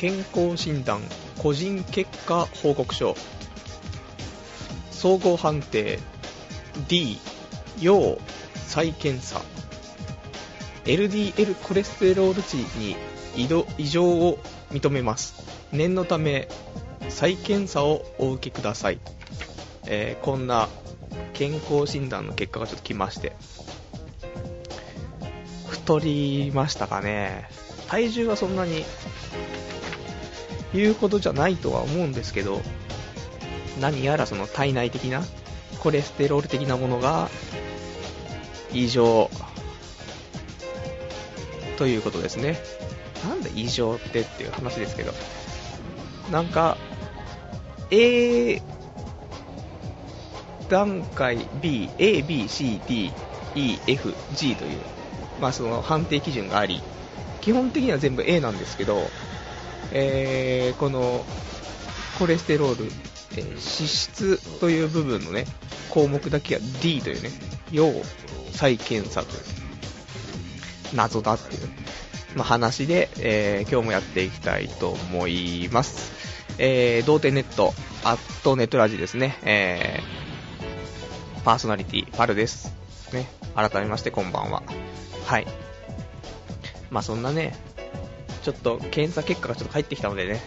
健康診断個人結果報告書。総合判定。D 要再検査。LDL コレステロール値に異常を認めます。念のため再検査をお受けください、えー、こんな健康診断の結果がちょっと来まして。太りましたかね。体重はそんなに言うことじゃないとは思うんですけど何やらその体内的なコレステロール的なものが異常ということですね。なんで異常ってっていう話ですけどなんか A 段階 B、A、B、C、D、E、F、G という、まあ、その判定基準があり、基本的には全部 A なんですけど、えー、このコレステロール、えー、脂質という部分のね、項目だけが D というね、要再検査という、謎だっていう、まあ、話で、えー、今日もやっていきたいと思います。えー、同点ネット、アットネットラジですね、えー、パーソナリティ、パルです。ね、改めましてこんばんは。はい。まあそんなね、ちょっと検査結果がちょっと返ってきたのでね、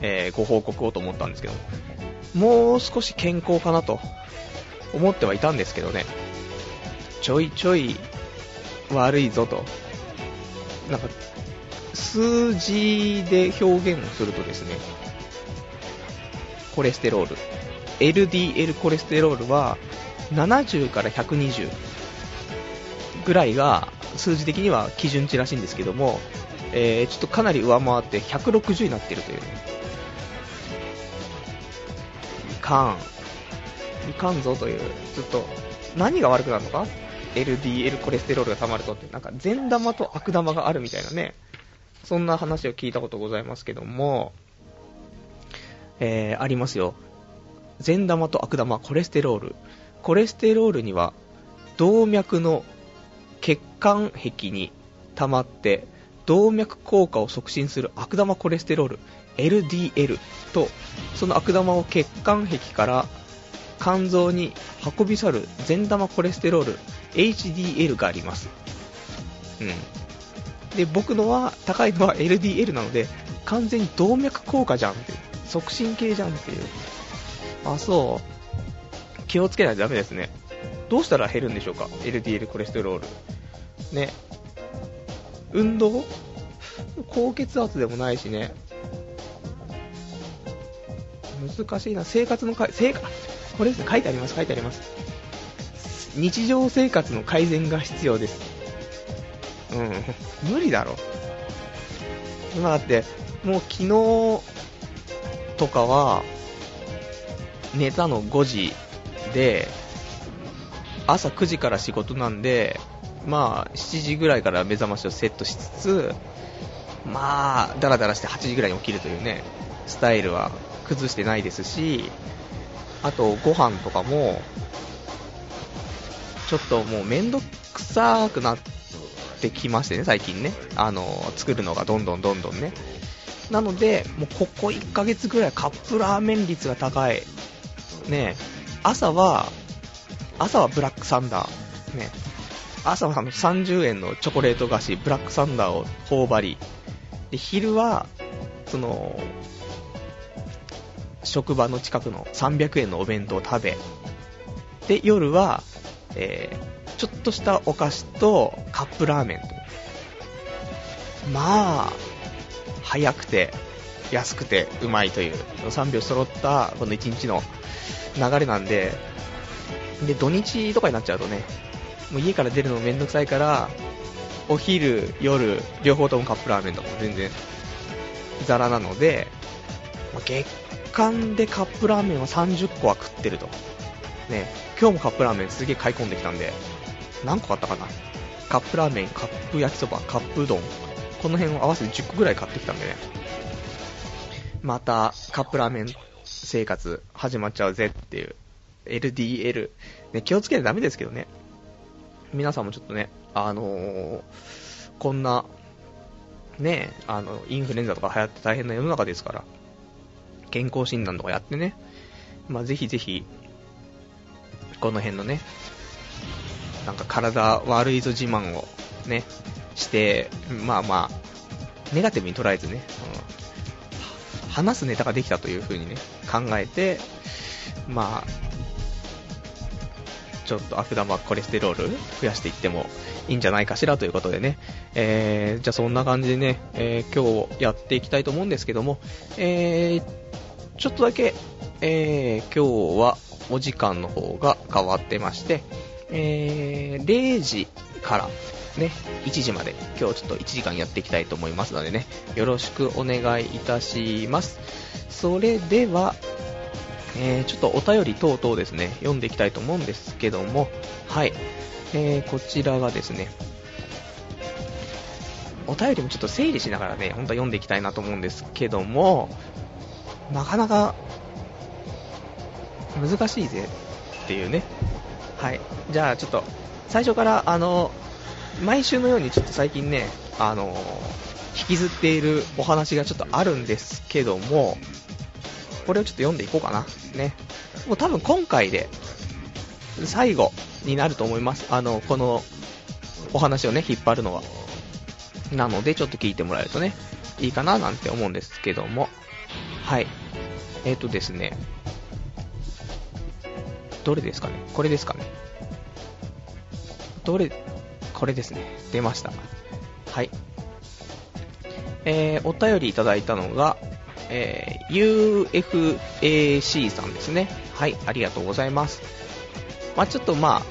えー、ご報告をと思ったんですけど、もう少し健康かなと思ってはいたんですけどね、ちょいちょい悪いぞと。なんか、数字で表現をするとですね、コレステロール、LDL コレステロールは70から120ぐらいが数字的には基準値らしいんですけども、えー、ちょっとかなり上回って160になっているという、ね、いかん、いかんぞという、ちょっと何が悪くなるのか？LDL コレステロールが溜まるとって、なんか善玉と悪玉があるみたいなね、そんな話を聞いたことございますけども、えー、ありますよ。善玉と悪玉、コレステロール。コレステロールには、動脈の血管壁に溜まって、動脈硬化を促進する悪玉コレステロール、LDL と、その悪玉を血管壁から肝臓に運び去る善玉コレステロール、HDL があります。うん。で、僕のは、高いのは LDL なので、完全に動脈硬化じゃんって。促進系じゃんっていう。あ、そう。気をつけないとダメですね。どうしたら減るんでしょうか ?LDL コレステロール。ね。運動？高血圧でもないしね。難しいな。生活のか、生活、これですね、書いてあります、書いてあります。日常生活の改善が必要です。うん、無理だろ。今だって、もう昨日とかは、寝たの5時で、朝9時から仕事なんで、まあ、7時ぐらいから目覚ましをセットしつつ、まあ、だらだらして8時ぐらいに起きるというね、スタイルは崩してないですし、あと、ご飯とかも、ちょっともうめんどくさくなってきましてね、最近ね。あの、作るのがどんどんどんどんね。なので、もうここ1ヶ月ぐらいカップラーメン率が高い。ね朝は、朝はブラックサンダー。ね朝は30円のチョコレート菓子、ブラックサンダーを頬張り。で、昼は、その、職場の近くの300円のお弁当を食べ。で、夜は、えー、ちょっとしたお菓子とカップラーメンと。まあ、早くて、安くて、うまいという、3秒揃ったこの1日の流れなんで、で、土日とかになっちゃうとね、もう家から出るのめんどくさいから、お昼、夜、両方ともカップラーメンとかも全然、ザラなので、まあ、月間でカップラーメンは30個は食ってると。ね、今日もカップラーメンすげえ買い込んできたんで、何個買ったかなカップラーメン、カップ焼きそば、カップうどん、この辺を合わせて10個ぐらい買ってきたんでね。また、カップラーメン生活始まっちゃうぜっていう。LDL。ね、気をつけてダメですけどね。皆さんもちょっとね、あのー、こんな、ね、あの、インフルエンザとか流行って大変な世の中ですから、健康診断とかやってね、まあ、ぜひぜひ、この辺のね、なんか体悪いぞ自慢をね、して、まあまあ、ネガティブに捉えずね、うん、話すネタができたという風にね、考えて、まあ、ちょっと悪玉コレステロール増やしていってもいいんじゃないかしらということでね、えー、じゃあそんな感じでね、えー、今日やっていきたいと思うんですけども、えー、ちょっとだけ、えー、今日はお時間の方が変わってまして、えー、0時からね、1時まで今日ちょっと1時間やっていきたいと思いますのでね、よろしくお願いいたします。それでは、えー、ちょっとお便り等々ですね、読んでいきたいと思うんですけども、はい、えー、こちらがですね、お便りもちょっと整理しながらね、本当は読んでいきたいなと思うんですけども、なかなか難しいぜっていうね。はい。じゃあちょっと、最初から、あの、毎週のようにちょっと最近ね、あの、引きずっているお話がちょっとあるんですけども、これをちょっと読んでいこうかな。ね。もう多分今回で、最後になると思います。あの、この、お話をね、引っ張るのは。なので、ちょっと聞いてもらえるとね、いいかななんて思うんですけども。はい。えっ、ー、とですね、どれですかね？これですかねどれ、これですね。出ました。はい。えー、お便りいただいたのが、え、UFAC さんですね。はい、ありがとうございます。まあ、ちょっとま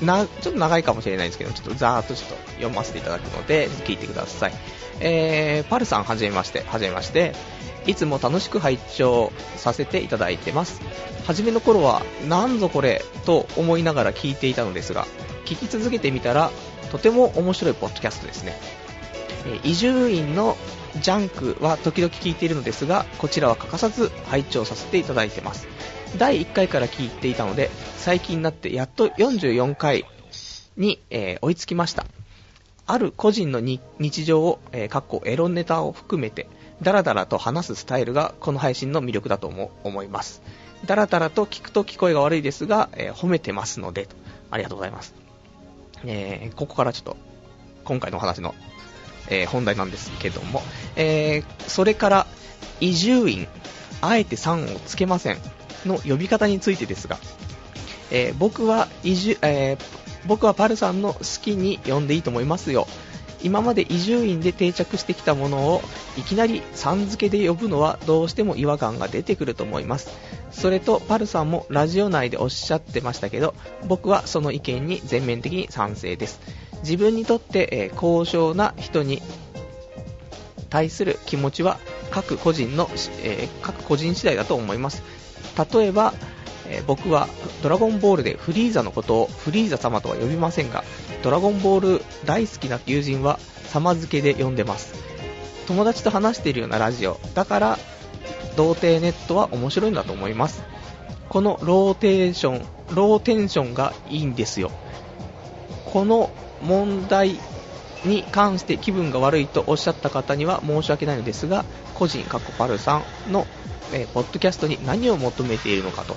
あ、な、ちょっと長いかもしれないんですけど、ちょっとざーっとちょっと読ませていただくので、聞いてください。えー、パルさんはじめまして、はじめまして。いつも楽しく拝聴させていただいてます。初めの頃は、なんぞこれと思いながら聞いていたのですが、聞き続けてみたら、とても面白いポッドキャストですねえ。伊集院のジャンクは時々聞いているのですが、こちらは欠かさず拝聴させていただいてます。第1回から聞いていたので、最近になってやっと44回に、えー、追いつきました。ある個人の日常を、えー、かっこエロネタを含めて、ダラダラと話すスタイルがこの配信の魅力だと思います。ダラダラと聞くと聞こえが悪いですが、えー、褒めてますので、ありがとうございます。えー、ここからちょっと、今回のお話の、えー、本題なんですけども、えそれから、移住院、あえて3をつけませんの呼び方についてですが、えー僕は移住、え僕はパルさんの好きに呼んでいいと思いますよ。今まで伊集院で定着してきたものをいきなりさん付けで呼ぶのはどうしても違和感が出てくると思いますそれとパルさんもラジオ内でおっしゃってましたけど僕はその意見に全面的に賛成です自分にとって、え、高尚な人に対する気持ちは各個人の、え、各個人次第だと思います例えばえ、僕はドラゴンボールでフリーザのことをフリーザ様とは呼びませんが、ドラゴンボール大好きな友人は様付けで呼んでます。友達と話しているようなラジオ、だから、童貞ネットは面白いんだと思います。このローテーション、ローテンションがいいんですよ。この問題に関して気分が悪いとおっしゃった方には申し訳ないのですが、個人、カッコパルさんの、えー、ポッドキャストに何を求めているのかと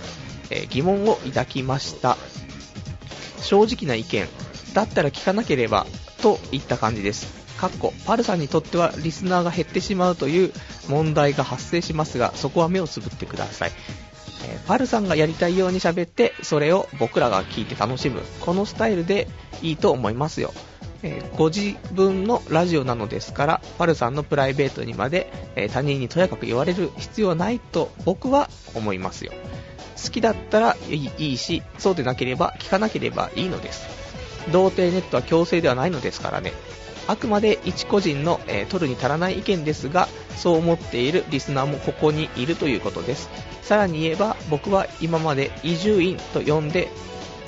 え疑問を抱きました。正直な意見、だったら聞かなければ、といった感じです。かっこ、パルさんにとってはリスナーが減ってしまうという問題が発生しますが、そこは目をつぶってください。えパルさんがやりたいように喋って、それを僕らが聞いて楽しむ。このスタイルでいいと思いますよ。えご自分のラジオなのですから、パルさんのプライベートにまで、え他人にとやかく言われる必要はないと僕は思いますよ。好きだったらいいし、そうでなければ聞かなければいいのです。童貞ネットは強制ではないのですからね。あくまで一個人の、えー、取るに足らない意見ですが、そう思っているリスナーもここにいるということです。さらに言えば、僕は今まで移住院と呼んで、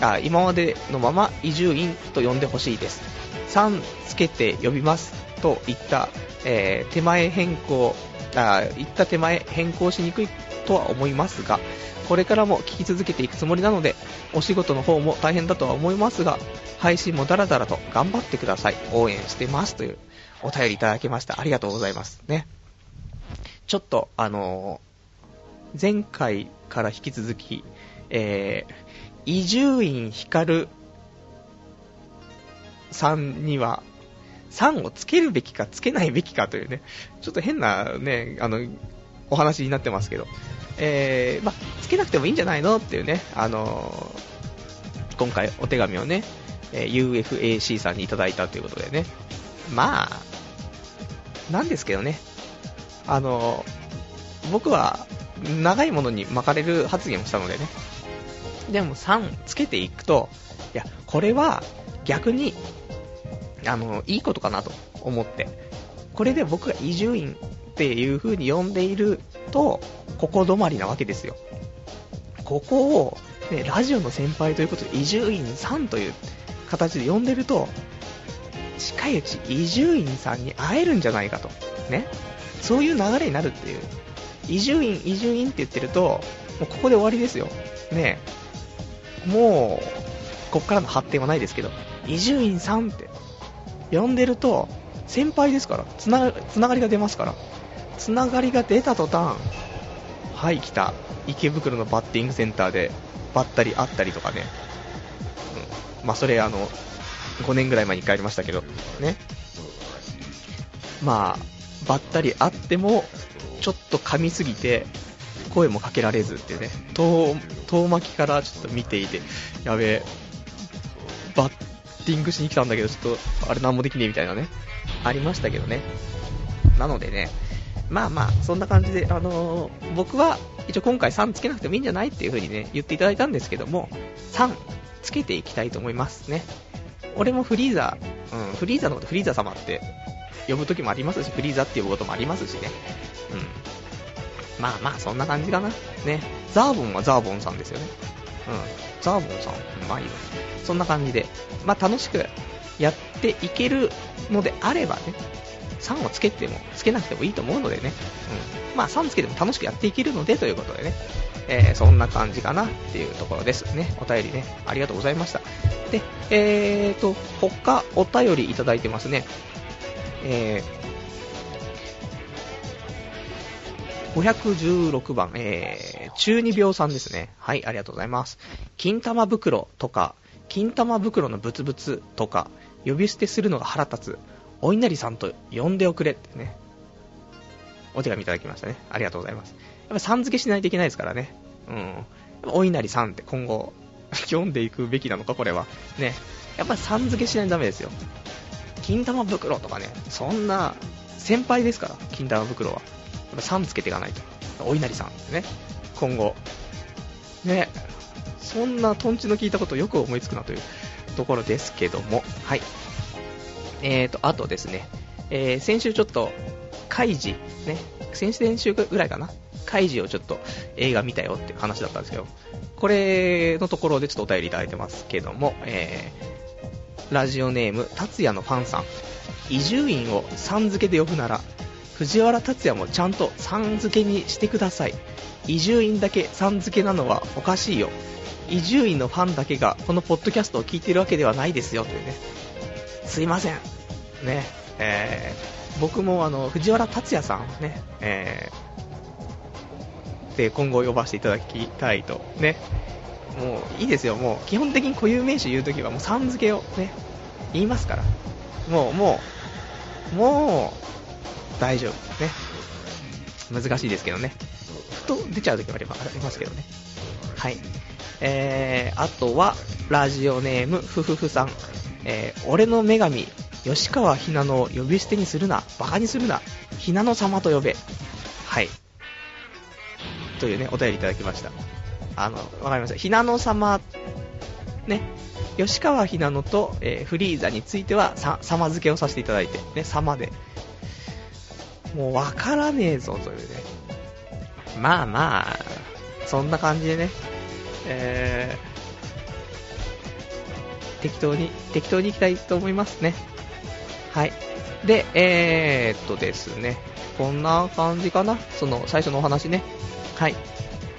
あ今までのまま移住院と呼んでほしいです。3つけて呼びますと言った、えー、手前変更、あ言った手前変更しにくいとは思いますが、これからも聞き続けていくつもりなので、お仕事の方も大変だとは思いますが、配信もダラダラと頑張ってください。応援してますというお便りいただきました。ありがとうございます。ね。ちょっと、あのー、前回から引き続き、えー、伊集院光さんには、3をつけるべきかつけないべきかというね、ちょっと変なね、あの、お話になってますけど、えー、まつけなくてもいいんじゃないのっていうね、あのー、今回お手紙をね、え UFAC さんにいただいたということでね、まあ、なんですけどね、あの、僕は長いものに巻かれる発言をしたのでね、でも3つけていくと、いや、これは逆に、あの、いいことかなと思って、これで僕が伊集院っていう風に呼んでいると、ここ止まりなわけですよ。ここを、ね、ラジオの先輩ということで、伊集院さんという形で呼んでると、近いうち伊集院さんに会えるんじゃないかと。ね。そういう流れになるっていう。伊集院、伊集院って言ってると、もうここで終わりですよ。ねもう、こっからの発展はないですけど、伊集院さんって呼んでると、先輩ですから、つなつながりが出ますから、つながりが出た途端、はい、来た、池袋のバッティングセンターでばったり会ったりとかね、うん、まあ、それあの、5年ぐらい前に帰りましたけど、ね、まあ、ばったり会っても、ちょっと噛みすぎて、声もかけられずってね、遠遠巻きからちょっと見ていて、やべえ、バッティングしに来たんだけど、ちょっと、あれなんもできねえみたいなね、ありましたけどね。なのでね、まあまあ、そんな感じで、あのー、僕は一応今回3つけなくてもいいんじゃないっていう風にね、言っていただいたんですけども、3つけていきたいと思いますね。俺もフリーザ、うん、フリーザのことフリーザ様って呼ぶ時もありますし、フリーザって呼ぶこともありますしね。うん。まあまあ、そんな感じかな。ね。ザーボンはザーボンさんですよね。うん。ザーボンさん、うまいよ。そんな感じで、まあ楽しくやっていけるのであればね、3をつけても、つけなくてもいいと思うのでね。うん。まあ3つけても楽しくやっていけるのでということでね。えー、そんな感じかなっていうところですね。お便りね、ありがとうございました。で、えーと、他お便りいただいてますね。えー、516番、えー、中二病さんですね。はい、ありがとうございます。金玉袋とか、金玉袋のブツブツとか、呼び捨てするのが腹立つ、お稲荷さんと呼んでおくれってね、お手紙いただきましたね。ありがとうございます。やっぱさん付けしないといけないですからね。うん。お稲荷さんって今後、読んでいくべきなのか、これは。ね。やっぱさん付けしないとダメですよ。金玉袋とかね、そんな、先輩ですから、金玉袋は。やっぱ3つけていかないと。お稲荷さんってね。今後。ね。そんなトンチの効いたことよく思いつくなというところですけども。はい。えーと、あとですね。えー、先週ちょっと、カイジ、ね。先々週ぐらいかな。カイジをちょっと映画見たよっていう話だったんですけど、これのところでちょっとお便りいただいてますけども、えー、ラジオネーム、達也のファンさん。伊集院をさん付けで呼ぶなら、藤原竜也もちゃんとさん付けにしてください。伊集院だけさん付けなのはおかしいよ。伊集院のファンだけがこのポッドキャストを聞いてるわけではないですよというね。すいません。ね、えー、僕もあの、藤原竜也さんね、えー、で今後呼ばせていただきたいと、ね。もういいですよ、もう基本的に固有名詞言うときはもうさん付けをね、言いますから。もう、もう、もう、大丈夫。ね。難しいですけどね。ふと出ちゃう時もありますけどね。はい。えー、あとは、ラジオネーム、ふふふさん。えー、俺の女神、吉川ひなのを呼び捨てにするな、バカにするな、ひなの様と呼べ。はい。というね、お便りいただきました。あの、わかりました。ひなの様、ね、吉川ひなのと、えー、フリーザについては、さ、様付けをさせていただいて、ね、様で、もうわからねえぞというね。まあまあ、そんな感じでね、えー、適当に、適当に行きたいと思いますね。はい。で、えー、っとですね、こんな感じかなその、最初のお話ね。はい。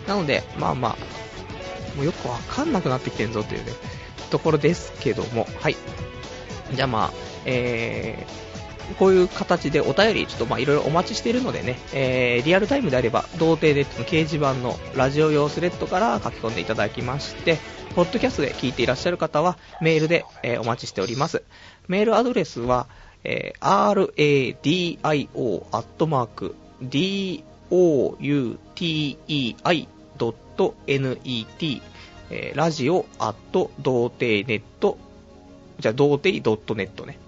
なので、まあまあ、もうよくわかんなくなってきてんぞというね、ところですけども、はい。じゃあまあ、えー、こういう形でお便り、ちょっとまあいろいろお待ちしているのでね、えー、リアルタイムであれば、童貞ネットの掲示板のラジオ用スレッドから書き込んでいただきまして、ポッドキャストで聞いていらっしゃる方は、メールで、えー、お待ちしております。メールアドレスは、えー、radio.doutei.net、えー、ラジオアット童貞ネット、じゃあ、童貞 .net ね。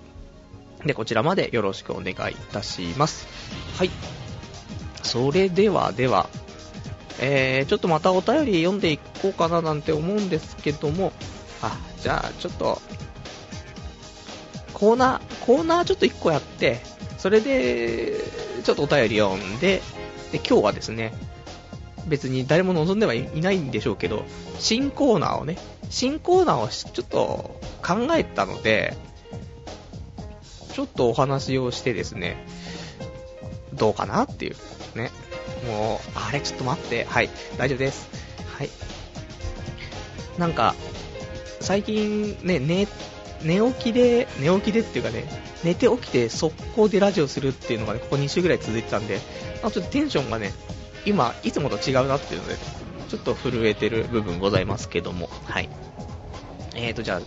で、こちらまでよろしくお願いいたします。はい。それでは、では、えー、ちょっとまたお便り読んでいこうかななんて思うんですけども、あ、じゃあ、ちょっと、コーナー、コーナーちょっと1個やって、それで、ちょっとお便り読んで、で、今日はですね、別に誰も望んではいないんでしょうけど、新コーナーをね、新コーナーをちょっと考えたので、ちょっとお話をしてですね、どうかなっていう。ね。もう、あれちょっと待って。はい。大丈夫です。はい。なんか、最近ね、寝、寝起きで、寝起きでっていうかね、寝て起きて速攻でラジオするっていうのがね、ここ2週ぐらい続いてたんで、あちょっとテンションがね、今、いつもと違うなっていうので、ちょっと震えてる部分ございますけども、はい。えーと、じゃあ、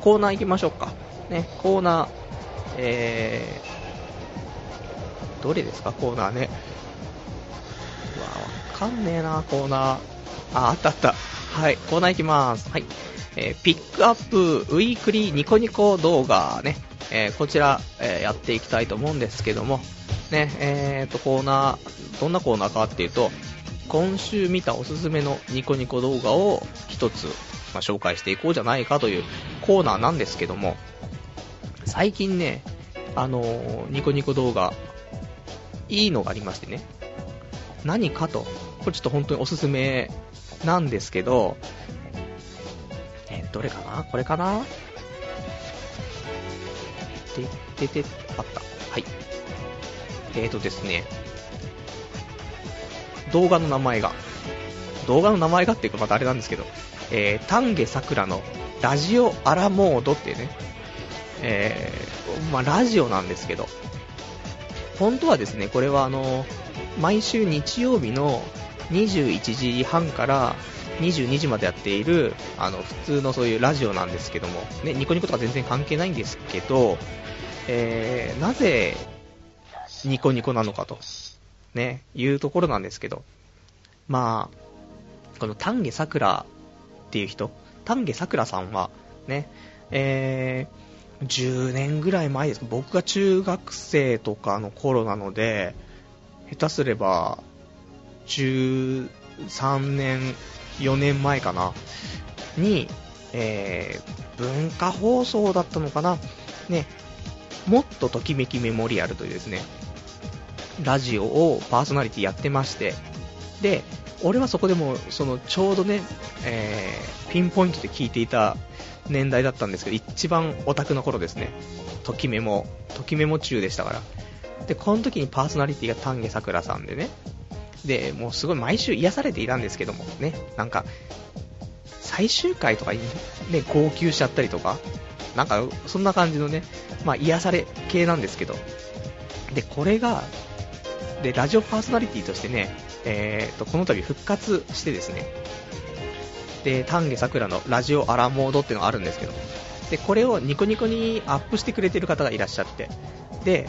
コーナー行きましょうか。ね、コーナー、えー、どれですか、コーナーね。うわ、わかんねえな、コーナー。あ、あったあった。はい、コーナー行きます。はい。えー、ピックアップウィークリーニコニコ動画ね、えー、こちら、え、やっていきたいと思うんですけども、ね、えーと、コーナー、どんなコーナーかっていうと、今週見たおすすめのニコニコ動画を一つ、まあ、紹介していこうじゃないかというコーナーなんですけども、最近ね、あのー、ニコニコ動画、いいのがありましてね。何かと。これちょっと本当におすすめなんですけど、どれかな？これかな？て、てて、あった。はい。えーとですね、動画の名前が、動画の名前がっていうかまたあれなんですけど、えー、丹下桜のラジオアラモードっていうね、えー、まあ、ラジオなんですけど、本当はですね、これはあの、毎週日曜日の21時半から22時までやっている、あの、普通のそういうラジオなんですけども、ね、ニコニコとか全然関係ないんですけど、えー、なぜ、ニコニコなのかと、ね、いうところなんですけど、まあ、この丹下桜っていう人、丹下桜さんは、ね、えー、10年ぐらい前です。僕が中学生とかの頃なので、下手すれば、13年、4年前かな、に、えー、文化放送だったのかな、ね、もっとときめきメモリアルというですね、ラジオをパーソナリティやってまして、で、俺はそこでも、その、ちょうどね、えー、ピンポイントで聞いていた年代だったんですけど、一番オタクの頃ですね。ときメモ、ときメモ中でしたから。で、この時にパーソナリティが丹下桜さんでね。で、もうすごい毎週癒されていたんですけども、ね、なんか、最終回とかにね、号泣しちゃったりとか、なんか、そんな感じのね、まあ癒され系なんですけど。で、これが、で、ラジオパーソナリティとしてね、えーと、この度復活してですね、で、丹下桜のラジオアラモードっていうのがあるんですけど、で、これをニコニコにアップしてくれてる方がいらっしゃって、で、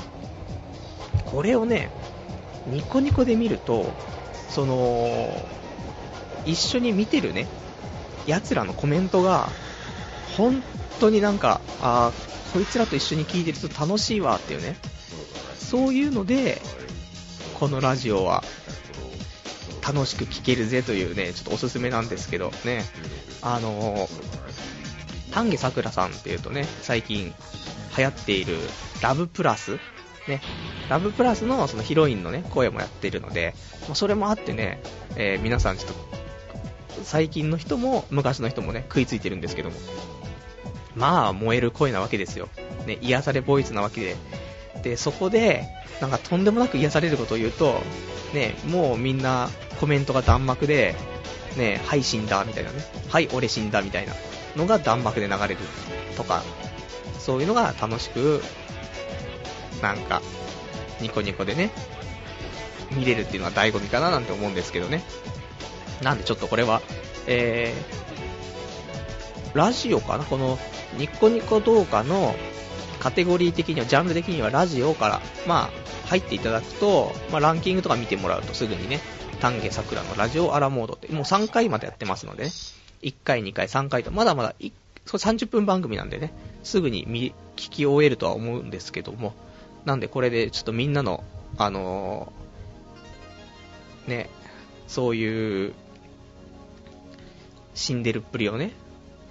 これをね、ニコニコで見ると、その、一緒に見てるね、奴らのコメントが、本当になんか、あこいつらと一緒に聞いてると楽しいわっていうね、そういうので、このラジオは楽しく聴けるぜというね、ちょっとおすすめなんですけどね、あの、丹下さくらさんっていうとね、最近流行っているラブプラスね、ラブプラスのそのヒロインのね、声もやっているので、まそれもあってね、えー、皆さんちょっと、最近の人も昔の人もね、食いついてるんですけども、まあ、燃える声なわけですよ。ね、癒されボイスなわけで。で、そこで、なんかとんでもなく癒されることを言うと、ね、もうみんなコメントが弾幕で、ね、はい死んだみたいなね、はい俺死んだみたいなのが弾幕で流れるとか、そういうのが楽しくなんか、ニコニコでね、見れるっていうのは醍醐味かななんて思うんですけどね。なんでちょっとこれは、えー、ラジオかな？このニコニコ動画のカテゴリー的には、ジャンル的にはラジオから、まあ、入っていただくと、まあ、ランキングとか見てもらうとすぐにね、丹下桜のラジオアラモードって、もう3回までやってますのでね、1回、2回、3回と、まだまだそ30分番組なんでね、すぐに聞き終えるとは思うんですけども、なんでこれでちょっとみんなの、あのー、ね、そういう死んでるっぷりをね、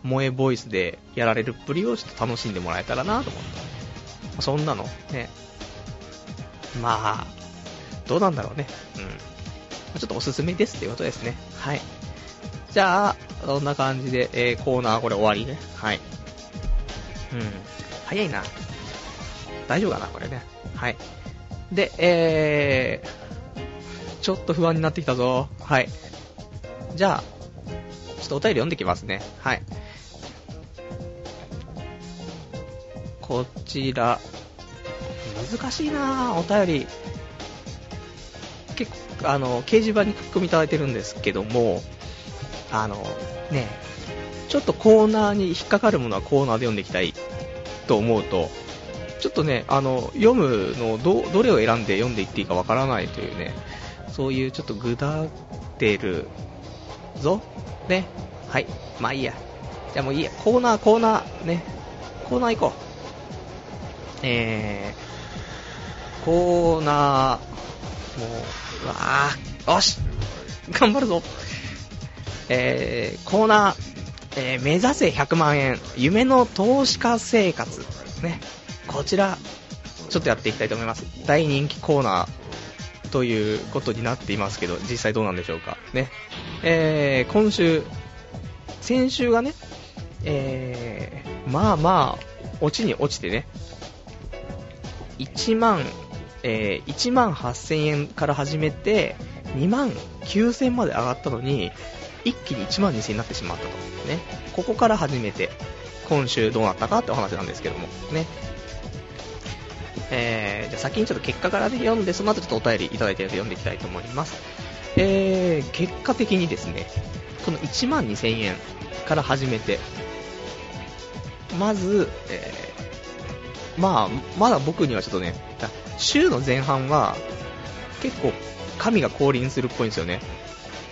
萌えボイスでやられるっぷりをちょっと楽しんでもらえたらなと思って。そんなの、ね。まあ、どうなんだろうね。うん。ちょっとおすすめですっていうことですね。はい。じゃあ、そんな感じで、えー、コーナーこれ終わりね。はい。うん。早いな。大丈夫かなこれね。はい。で、えー、ちょっと不安になってきたぞ。はい。じゃあ、ちょっとお便り読んできますね。はい。こちら、難しいなお便り。結構、あの、掲示板に書き込みいただいてるんですけども、あの、ね、ちょっとコーナーに引っかかるものはコーナーで読んでいきたいと思うと、ちょっとね、あの、読むのど、どれを選んで読んでいっていいかわからないというね、そういうちょっとぐだってるぞ。ね。はい。まあいいや。じゃあもういいや。コーナー、コーナー、ね。コーナー行こう。えー、コーナー、もう、うわー、よし頑張るぞえー、コーナー、えー、目指せ100万円、夢の投資家生活。ね。こちら、ちょっとやっていきたいと思います。大人気コーナーということになっていますけど、実際どうなんでしょうか。ね。えー、今週、先週がね、えー、まあまあ、落ちに落ちてね、1万、えー、1万8000円から始めて、2万9000まで上がったのに、一気に1万2000円になってしまったと。ね。ここから始めて、今週どうなったかってお話なんですけども、ね。えー、じゃあ先にちょっと結果からで読んで、その後ちょっとお便りいただいてるので読んでいきたいと思います。えー、結果的にですね、この1万2000円から始めて、まず、えーまあ、まだ僕にはちょっとね、週の前半は、結構、神が降臨するっぽいんですよね。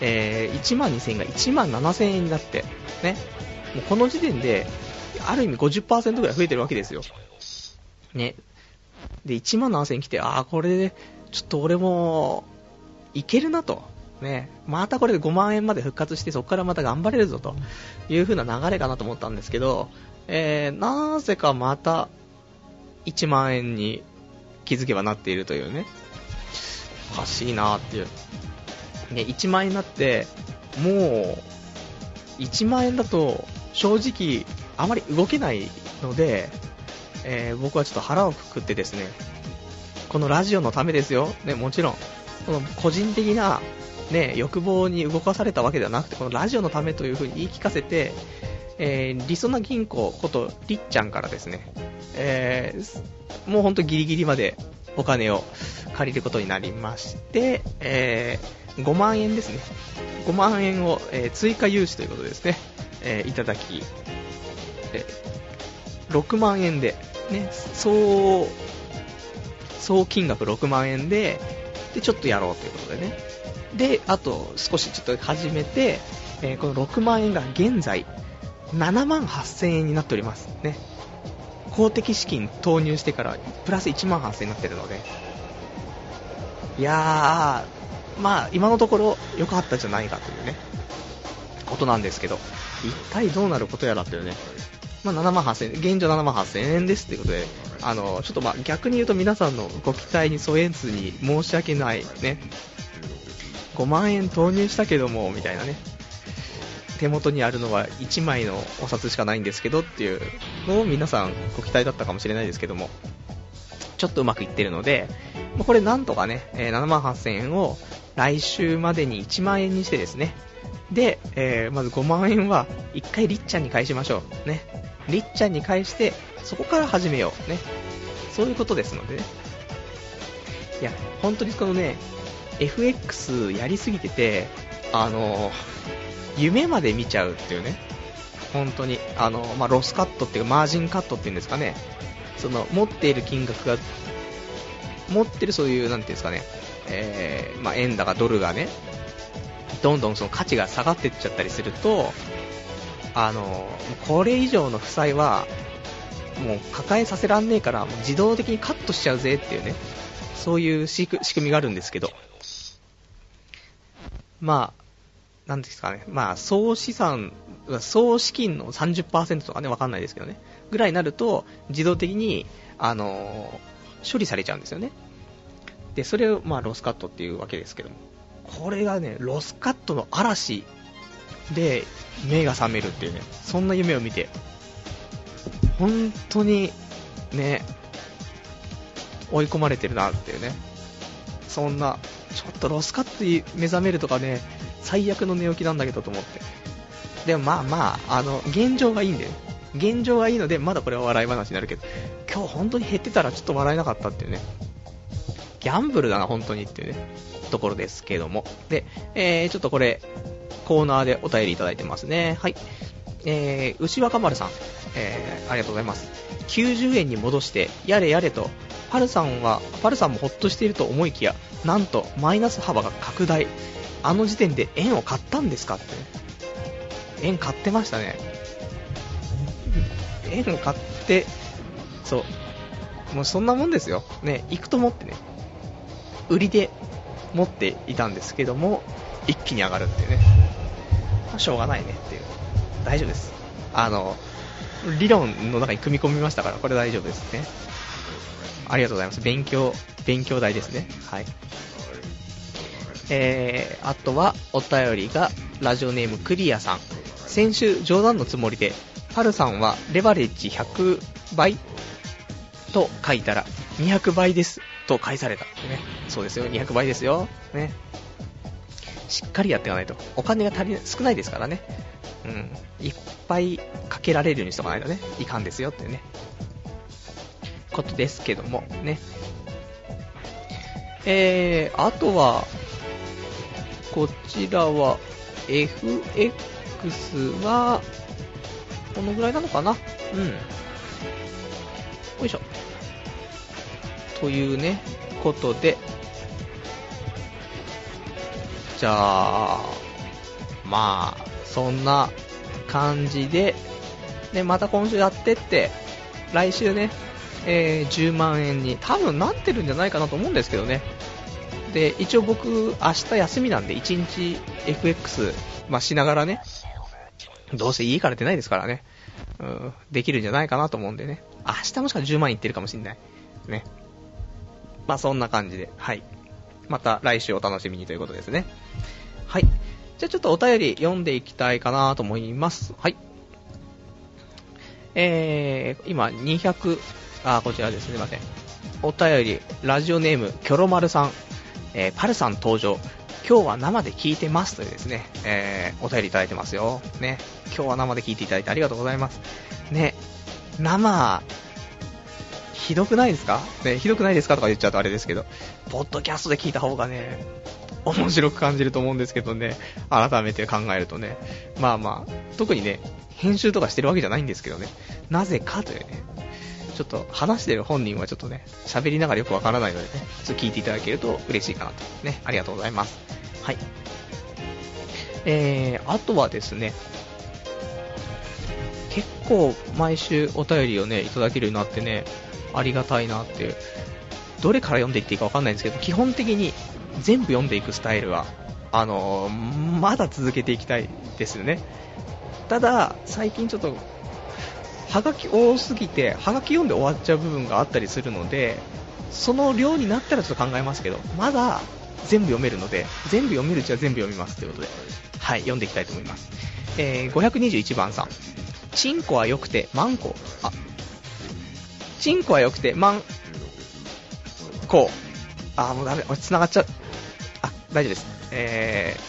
えー、1万2000円が1万7000円になって、ね。もうこの時点で、ある意味50%ぐらい増えてるわけですよ。ね。で、1万7000円来て、ああ、これで、ちょっと俺も、いけるなと。ね。またこれで5万円まで復活して、そこからまた頑張れるぞという風な流れかなと思ったんですけど、えー、なぜかまた、1万円に気づけばなっているというね、おかしいなっていう。ね、1万円になって、もう、1万円だと、正直、あまり動けないので、えー、僕はちょっと腹をくくってですね、このラジオのためですよ、ね、もちろん、この個人的な、ね、欲望に動かされたわけではなくて、このラジオのためというふうに言い聞かせて、えー、りそな銀行ことりっちゃんからですね、えー、もうほんとギリギリまでお金を借りることになりまして、えー、5万円ですね。5万円を、えー、追加融資ということですね、え、いただき、え、6万円で、ね、総、総金額6万円で、で、ちょっとやろうということでね。で、あと少しちょっと始めて、えー、この6万円が現在、7万8000円になっております。ね。公的資金投入してからプラス1万8000円になってるので、いやー、まあ今のところ良かったじゃないかというね、ことなんですけど、一体どうなることやらというね、まあ、7万8000円、現状7万8000円ですということで、あの、ちょっとまあ逆に言うと皆さんのご期待に添えずに申し訳ないね、5万円投入したけども、みたいなね、手元にあるのは1枚のお札しかないんですけどっていうのを皆さんご期待だったかもしれないですけども、ちょっとうまくいってるので、これなんとかね、7万8000円を来週までに1万円にしてですね、で、え、まず5万円は1回りっちゃんに返しましょう。ね。りっちゃんに返して、そこから始めよう。ね。そういうことですのでね。いや、本当にこのね、FX やりすぎてて、あの、夢まで見ちゃうっていうね、本当に、あの、まあ、ロスカットっていうか、マージンカットっていうんですかね、その、持っている金額が、持ってるそういう、なんていうんですかね、えー、まあ、円だかドルがね、どんどんその価値が下がっていっちゃったりすると、あの、これ以上の負債は、もう抱えさせらんねえから、もう自動的にカットしちゃうぜっていうね、そういう仕組みがあるんですけど、まあ、なんですかね、まあ、総資産、総資金の30%とかね、わかんないですけどね、ぐらいになると、自動的に、あの、処理されちゃうんですよね。で、それを、まあ、ロスカットっていうわけですけども、これがね、ロスカットの嵐で、目が覚めるっていうね、そんな夢を見て、本当に、ね、追い込まれてるなっていうね、そんな、ちょっとロスカットに目覚めるとかね、最悪の寝起きなんだけどと思って。でもまあまあ、あの、現状がいいんだよ。現状がいいので、まだこれは笑い話になるけど、今日本当に減ってたらちょっと笑えなかったっていうね。ギャンブルだな、本当にっていうね、ところですけども。で、えー、ちょっとこれ、コーナーでお便りいただいてますね。はい。えー、牛若丸さん、えー、ありがとうございます。90円に戻して、やれやれと、パルさんは、パルさんもほっとしていると思いきや、なんと、マイナス幅が拡大。あの時点で円を買ったんですかって。円買ってましたね。円を買って、そう。もうそんなもんですよ。ね、行くと思ってね。売りで持っていたんですけども、一気に上がるっていうね。しょうがないねっていう。大丈夫です。あの、理論の中に組み込みましたから、これ大丈夫ですね。ありがとうございます。勉強、勉強代ですね。はい。えー、あとは、お便りが、ラジオネームクリアさん。先週、冗談のつもりで、ハルさんはレバレッジ100倍？と書いたら、200倍です。と返された。ね。そうですよ、200倍ですよ。ね。しっかりやっていかないと。お金が足りない、少ないですからね。うん。いっぱいかけられるようにしとかないとね、いかんですよってね。ことですけども、ね。えー、あとは、こちらは、FX は、このぐらいなのかなうん。よいしょ。というね、ことで、じゃあ、まあ、そんな感じで、で、また今週やってって、来週ね、えー、10万円に多分なってるんじゃないかなと思うんですけどね。で、一応僕、明日休みなんで、1日 FX、まあ、しながらね、どうせ家から出ないですからね、うん、できるんじゃないかなと思うんでね。明日もしかしたら10万いってるかもしんない。ね。まあ、そんな感じで、はい。また来週お楽しみにということですね。はい。じゃあちょっとお便り読んでいきたいかなと思います。はい。えー、今200、あ、こちらですね、すいません。お便り、ラジオネーム、キョロマルさん、えー、パルさん登場。今日は生で聞いてますというですね、えー、お便りいただいてますよ。ね。今日は生で聞いていただいてありがとうございます。ね。生、ひどくないですか？ね、ひどくないですか？とか言っちゃうとあれですけど、ポッドキャストで聞いた方がね、面白く感じると思うんですけどね、改めて考えるとね、まあまあ、特にね、編集とかしてるわけじゃないんですけどね、なぜかというね、ちょっと話してる本人はちょっとね、喋りながらよくわからないのでね、ちょっと聞いていただけると嬉しいかなと。ね、ありがとうございます。はい。えー、あとはですね、結構毎週お便りをね、いただけるようになってね、ありがたいなっていう、どれから読んでいっていいかわかんないんですけど、基本的に全部読んでいくスタイルは、あのー、まだ続けていきたいですよね。ただ、最近ちょっとはがき多すぎて、はがき読んで終わっちゃう部分があったりするので、その量になったらちょっと考えますけど、まだ全部読めるので、全部読めるうちは全部読みますということで、はい、読んでいきたいと思います。えー、521番さん。チンコは良くて、マンコ。あ、チンコは良くて、マン、コ。あ、もうダメ、俺繋がっちゃう。あ、大丈夫です。えー、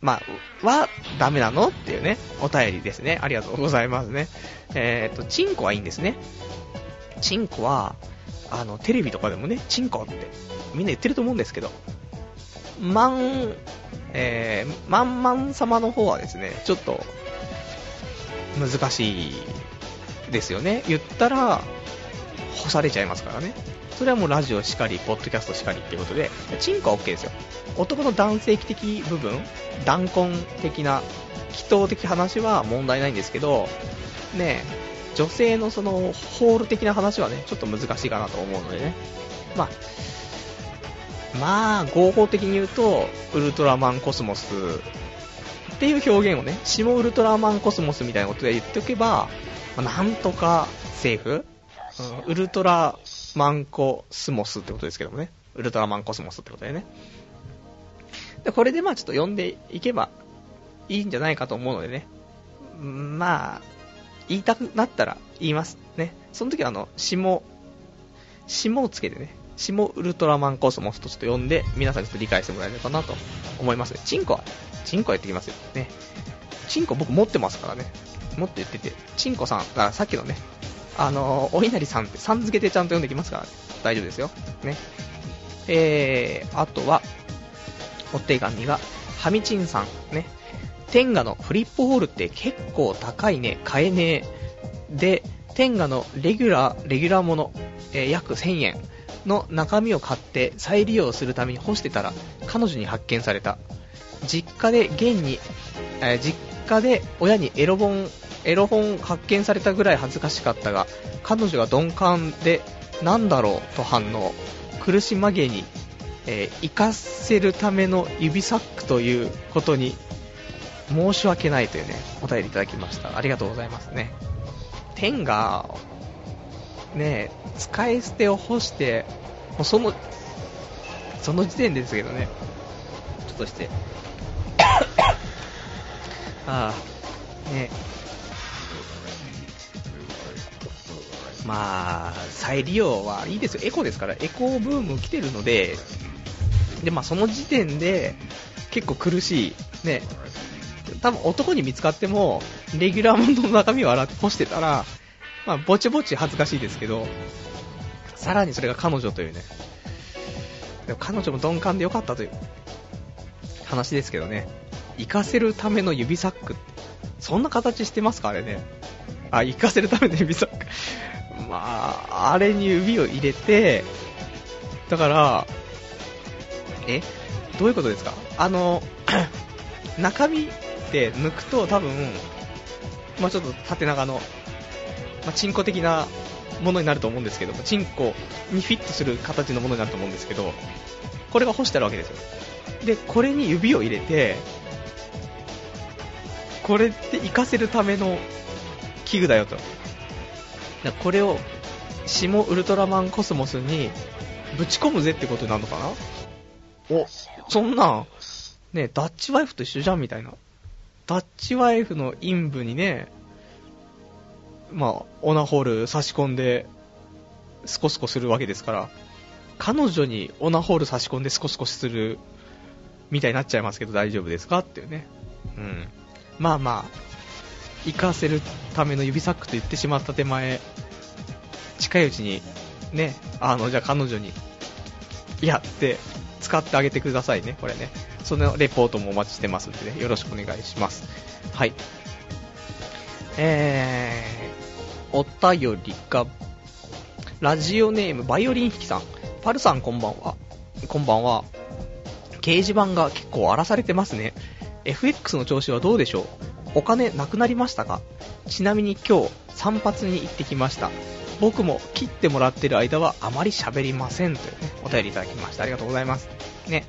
まあ、はダメなの？っていうね、お便りですね。ありがとうございますね。え、ー、と、チンコはいいんですね。チンコは、あの、テレビとかでもね、チンコってみんな言ってると思うんですけど、マン、えー、マンマン様の方はですね、ちょっと、難しいですよね。言ったら、干されちゃいますからね。それはもうラジオしかり、ポッドキャストしかりっていうことで、チンコは OK ですよ。男の男性的部分、弾痕的な、祈祷的話は問題ないんですけど、ね女性のその、ホール的な話はね、ちょっと難しいかなと思うのでね。まあ、まあ、合法的に言うと、ウルトラマンコスモスっていう表現をね、下ウルトラマンコスモスみたいなことで言っておけば、まあ、なんとかセーフ、ウルトラマンコスモスってことですけどもね。ウルトラマンコスモスってことでね。で、これでまあちょっと読んでいけばいいんじゃないかと思うのでね。まあ、言いたくなったら言います。ね。その時はあの、下、下をつけてね。下ウルトラマンコスモスとちょっと読んで、皆さんちょっと理解してもらえるかなと思います。チンコは、チンコは言ってきますよ。ね。チンコ僕持ってますからね。持って言ってて、チンコさん、だからさっきのね、あのー、お稲荷さんってさん付けでちゃんと読んできますか？ら、ね大丈夫ですよ。ね。えー、あとは、お手紙が、ハミチンさん、ね。天下のフリップホールって結構高いね、買えねえ。で、天下のレギュラー、レギュラーもの、えー、約1000円の中身を買って再利用するために干してたら、彼女に発見された。実家で現に、えー、実家で親にエロ本エロ本発見されたぐらい恥ずかしかったが、彼女が鈍感で、なんだろうと反応。苦し紛れに、えー、生かせるための指サックということに、申し訳ないというね、お便りいただきました。ありがとうございますね。天が、ね、使い捨てを干して、もうその、その時点ですけどね、ちょっとして、ああ、ね、まあ、再利用はいいですよ。エコですから、エコブーム来てるので、で、まあその時点で結構苦しい。ね。多分男に見つかっても、レギュラーモンドの中身を洗って干してたら、まあぼちぼち恥ずかしいですけど、さらにそれが彼女というね。でも彼女も鈍感でよかったという話ですけどね。行かせるための指サック。そんな形してますかあれね。あ、行かせるための指サック。まあ、あれに指を入れて、だから、え？どういうことですか？あの、中身って抜くと多分、まあちょっと縦長の、まあ、チンコ的なものになると思うんですけど、チンコにフィットする形のものになると思うんですけど、これが干してあるわけですよ。で、これに指を入れて、これって活かせるための器具だよと。これを下ウルトラマンコスモスにぶち込むぜってことになるのかな？お、そんなん、ね、ダッチワイフと一緒じゃんみたいな。ダッチワイフの陰部にね、まあ、オナホール差し込んで、スコスコするわけですから、彼女にオナホール差し込んでスコスコするみたいになっちゃいますけど大丈夫ですか？っていうね。うん。まあまあ、行かせるための指サックと言ってしまった手前、近いうちに、ね、あの、じゃあ彼女に、やって、使ってあげてくださいね、これね。そのレポートもお待ちしてますんでね、よろしくお願いします。はい。えー、お便りが、ラジオネーム、バイオリン弾きさん。パルさんこんばんは。こんばんは。掲示板が結構荒らされてますね。FX の調子はどうでしょうお金なくなりましたか？ちなみに今日散髪に行ってきました僕も切ってもらってる間はあまり喋りませんというね、お便りいただきました。ありがとうございます。ね。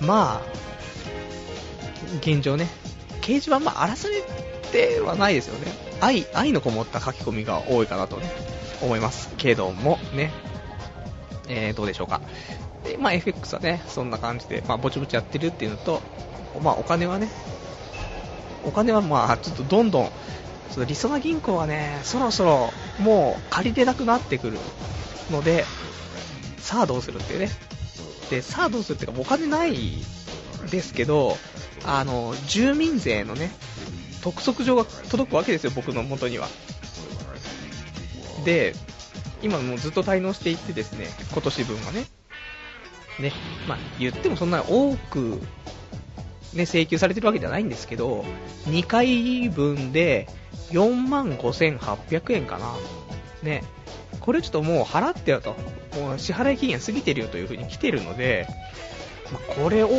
まあ、現状ね、掲示板、まあ、荒らされてはないですよね。愛、愛のこもった書き込みが多いかなとね、思いますけども、ね。えー、どうでしょうか。で、まあ、FX はね、そんな感じで、まあ、ぼちぼちやってるっていうのと、まあ、お金はね、お金はまあ、ちょっとどんどん、そのりそな銀行はね、そろそろもう借りれなくなってくるので、さあどうするっていうね。で、さあどうするっていうか、お金ないですけど、あの、住民税のね、督促状が届くわけですよ、僕の元には。で、今もうずっと滞納していってですね、今年分はね。ね、まあ、言ってもそんな多く、ね、請求されてるわけじゃないんですけど、2回分で4万5800円かな。ね、これちょっともう払ってよと、もう支払い期限過ぎてるよという風に来てるので、ま、これを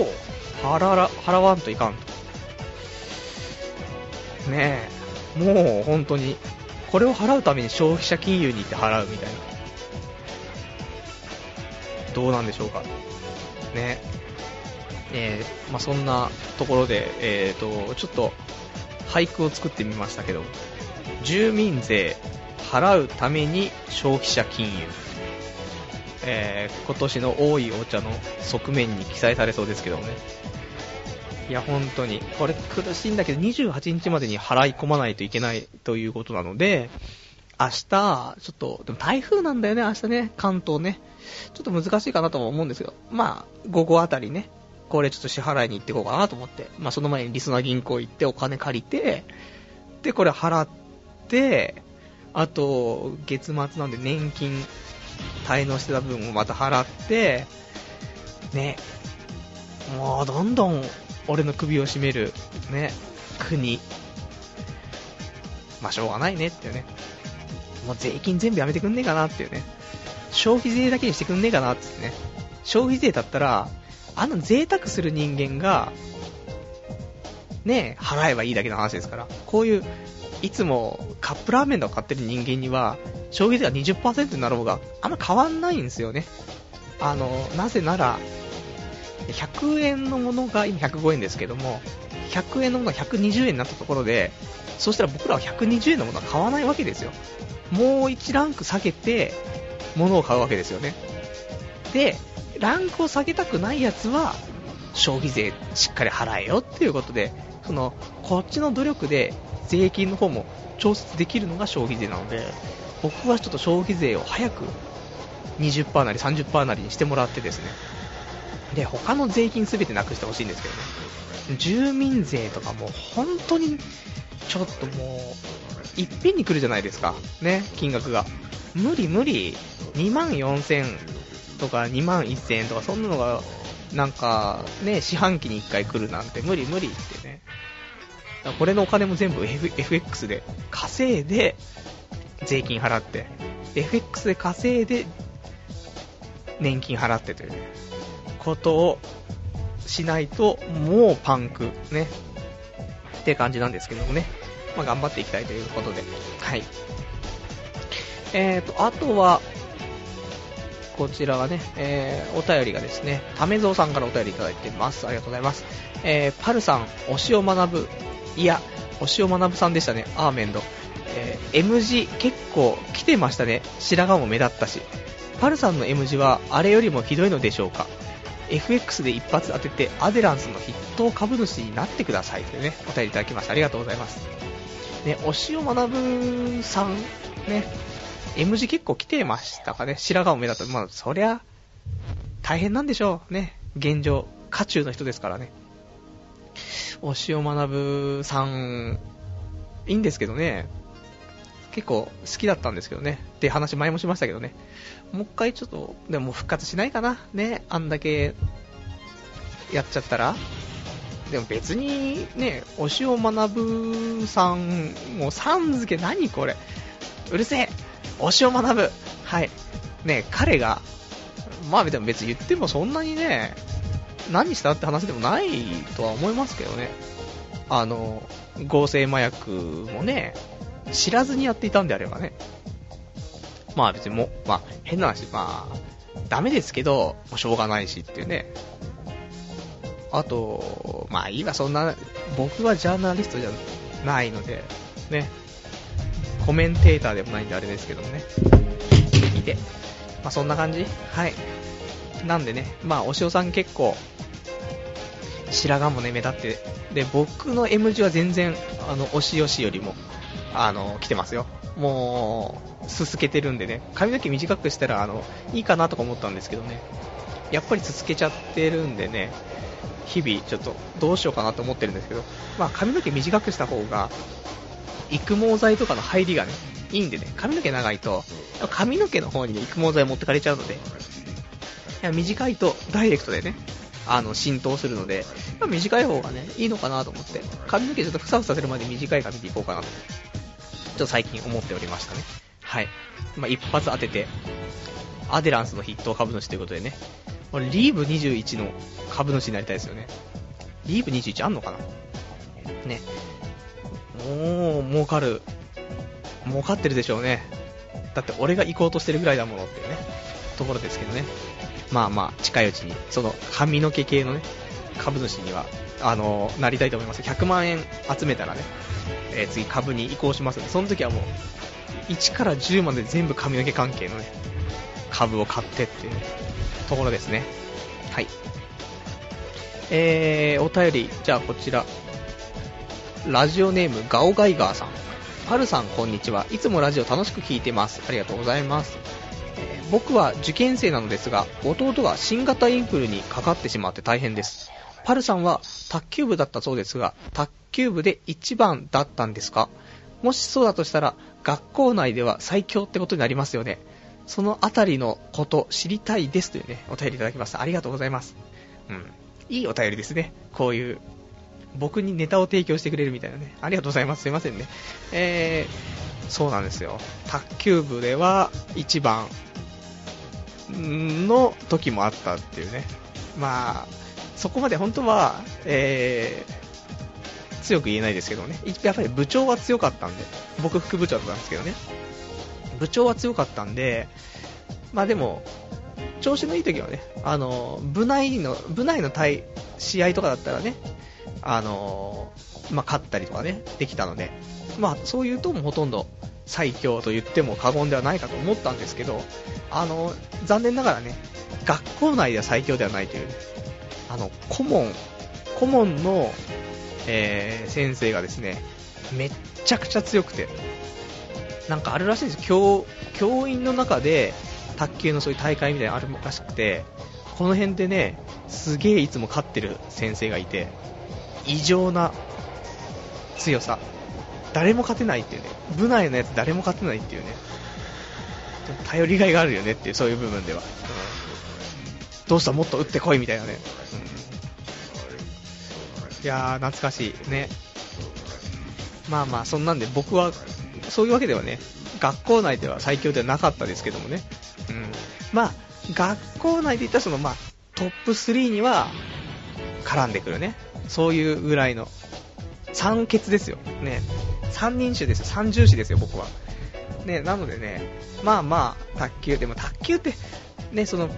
払ら払わんといかんと。ねえ、もう本当に、これを払うために消費者金融に行って払うみたいな。どうなんでしょうか。ねえー、まあ、そんなところで、えーと、ちょっと俳句を作ってみましたけど、住民税払うために消費者金融。えー、今年の多いお茶の側面に記載されそうですけどね。いや、本当に。これ苦しいんだけど、28日までに払い込まないといけないということなので、明日、ちょっと、でも台風なんだよね、明日ね、関東ね。ちょっと難しいかなとも思うんですけど、まあ、午後あたりね、これちょっと支払いに行ってこうかなと思って、まあその前にリスナー銀行行ってお金借りて、で、これ払って、あと、月末なんで年金滞納してた分をまた払って、ね、もうどんどん俺の首を絞める、ね、国。まあしょうがないねっていうね。もう税金全部やめてくんねえかなっていうね。消費税だけにしてくんねえかなってね。消費税だったら、あの贅沢する人間が、ね、払えばいいだけの話ですから。こういういつもカップラーメンとか買ってる人間には、消費税が20%になろうが、あんま変わんないんですよね。あの、なぜなら、100円のものが今105円ですけども、100円のものが120円になったところで、そしたら僕らは120円のものは買わないわけですよ。もう1ランク下げて、物を買うわけですよね。で、ランクを下げたくないやつは、消費税しっかり払えよっていうことで、その、こっちの努力で税金の方も調節できるのが消費税なので、僕はちょっと消費税を早く20%なり30%なりにしてもらってですね、で、他の税金全てなくしてほしいんですけどね、住民税とかも本当にちょっともう、いっぺんに来るじゃないですか、ね、金額が。無理無理、2万4000とか2万1000円とかそんなのが、なんかね、四半期に1回来るなんて無理無理ってね、これのお金も全部、F、FX で稼いで、税金払って、FX で稼いで、年金払ってということをしないと、もうパンク、ね。って感じなんですけどもね。まあ、頑張っていきたいということで。はい。えーと、あとは、こちらはね、えー、お便りがですね、ためぞうさんからお便りいただいてます。ありがとうございます。えー、パルさん、推しを学ぶいや、星尾学ぶさんでしたね、アーメンド。えー、M 字結構来てましたね。白髪も目立ったし。パルさんの M 字はあれよりもひどいのでしょうか FX で一発当ててアデランスの筆頭株主になってくださいというね、お便りいただきました。ありがとうございます。ね、押尾学ぶさん、ね、M 字結構来てましたかね。白髪も目立った。まあ、そりゃ、大変なんでしょう。ね、現状、渦中の人ですからね。押尾学ぶさん、いいんですけどね、結構好きだったんですけどね、って話前もしましたけどね、もう一回ちょっと、でも復活しないかな、ね、あんだけやっちゃったら。でも別にね、押尾学ぶさん、もうさん付け何これ。うるせえ押尾学ぶはい。ね、彼が、まあでも別に言ってもそんなにね、何したって話でもないとは思いますけどね。あの、合成麻薬もね、知らずにやっていたんであればね。まあ別にも、まあ変な話、まあ、ダメですけど、もうしょうがないしっていうね。あと、まあいいわ、そんな、僕はジャーナリストじゃないので、ね。コメンテーターでもないんであれですけどもね。見て。まあそんな感じ？はい。なんでね、まあ、お塩さん結構、白髪もね、目立って、で、僕の M 字は全然、あの、おしよしよりも、あの、来てますよ。もう、すすけてるんでね、髪の毛短くしたら、あの、いいかなとか思ったんですけどね、やっぱりすすけちゃってるんでね、日々、ちょっと、どうしようかなと思ってるんですけど、まあ、髪の毛短くした方が、育毛剤とかの入りがね、いいんでね、髪の毛長いと、髪の毛の方にね、育毛剤持ってかれちゃうので、いや短いとダイレクトでね、あの、浸透するので、まあ、短い方がね、いいのかなと思って、髪の毛ちょっとふさふさするまで短い髪でいこうかなと、ちょっと最近思っておりましたね。はい。まあ、一発当てて、アデランスの筆頭株主ということでね、俺、リーブ21の株主になりたいですよね。リーブ21あんのかな？ね。もう、儲かる。儲かってるでしょうね。だって俺が行こうとしてるぐらいだものっていうね、ところですけどね。まあまあ、近いうちに、その髪の毛系のね、株主には、あのー、なりたいと思います。100万円集めたらね、えー、次株に移行しますので、その時はもう、1から10まで全部髪の毛関係のね、株を買ってっていう、ね、ところですね。はい。えー、お便り、じゃあこちら。ラジオネームガオガイガーさん。パルさん、こんにちは。いつもラジオ楽しく聞いてます。ありがとうございます。えー、僕は受験生なのですが、弟が新型インフルにかかってしまって大変です。パルさんは卓球部だったそうですが、卓球部で一番だったんですか？もしそうだとしたら、学校内では最強ってことになりますよね。そのあたりのこと知りたいですというね、お便りいただきました。ありがとうございます。うん。いいお便りですね。こういう、僕にネタを提供してくれるみたいなね。ありがとうございます。すいませんね。えー、そうなんですよ。卓球部では1番の時もあったっていうね。まあ、そこまで本当は、えー、強く言えないですけどね。やっぱり部長は強かったんで、僕副部長だったんですけどね。部長は強かったんで、まあでも、調子のいい時はね、あの、部内の、部内の対、試合とかだったらね、あの、まあ、勝ったりとかね、できたので、まあ、そういうともほとんど最強と言っても過言ではないかと思ったんですけど、あの、残念ながらね、学校内では最強ではないという、あの、顧問、顧問の、えー、先生がですね、めっちゃくちゃ強くて、なんかあるらしいんです教教員の中で卓球のそういう大会みたいなのあるらしくてこの辺でねすげえいつも勝ってる先生がいて異常な強さ。誰も勝てないっていうね。部内のやつ誰も勝てないっていうね。頼りがいがあるよねっていうそういう部分では、うん、どうした？もっと打ってこいみたいなね、うん、いやー懐かしいね。まあまあそんなんで僕はそういうわけではね、学校内では最強ではなかったですけどもね。うん。まあ、学校内で言ったらその、まあ、トップ3には絡んでくるね。そういうぐらいの。三欠ですよ。ね。三人種ですよ。三重視ですよ、僕は。ね、なのでね、まあまあ、卓球、でも卓球って、ね、その、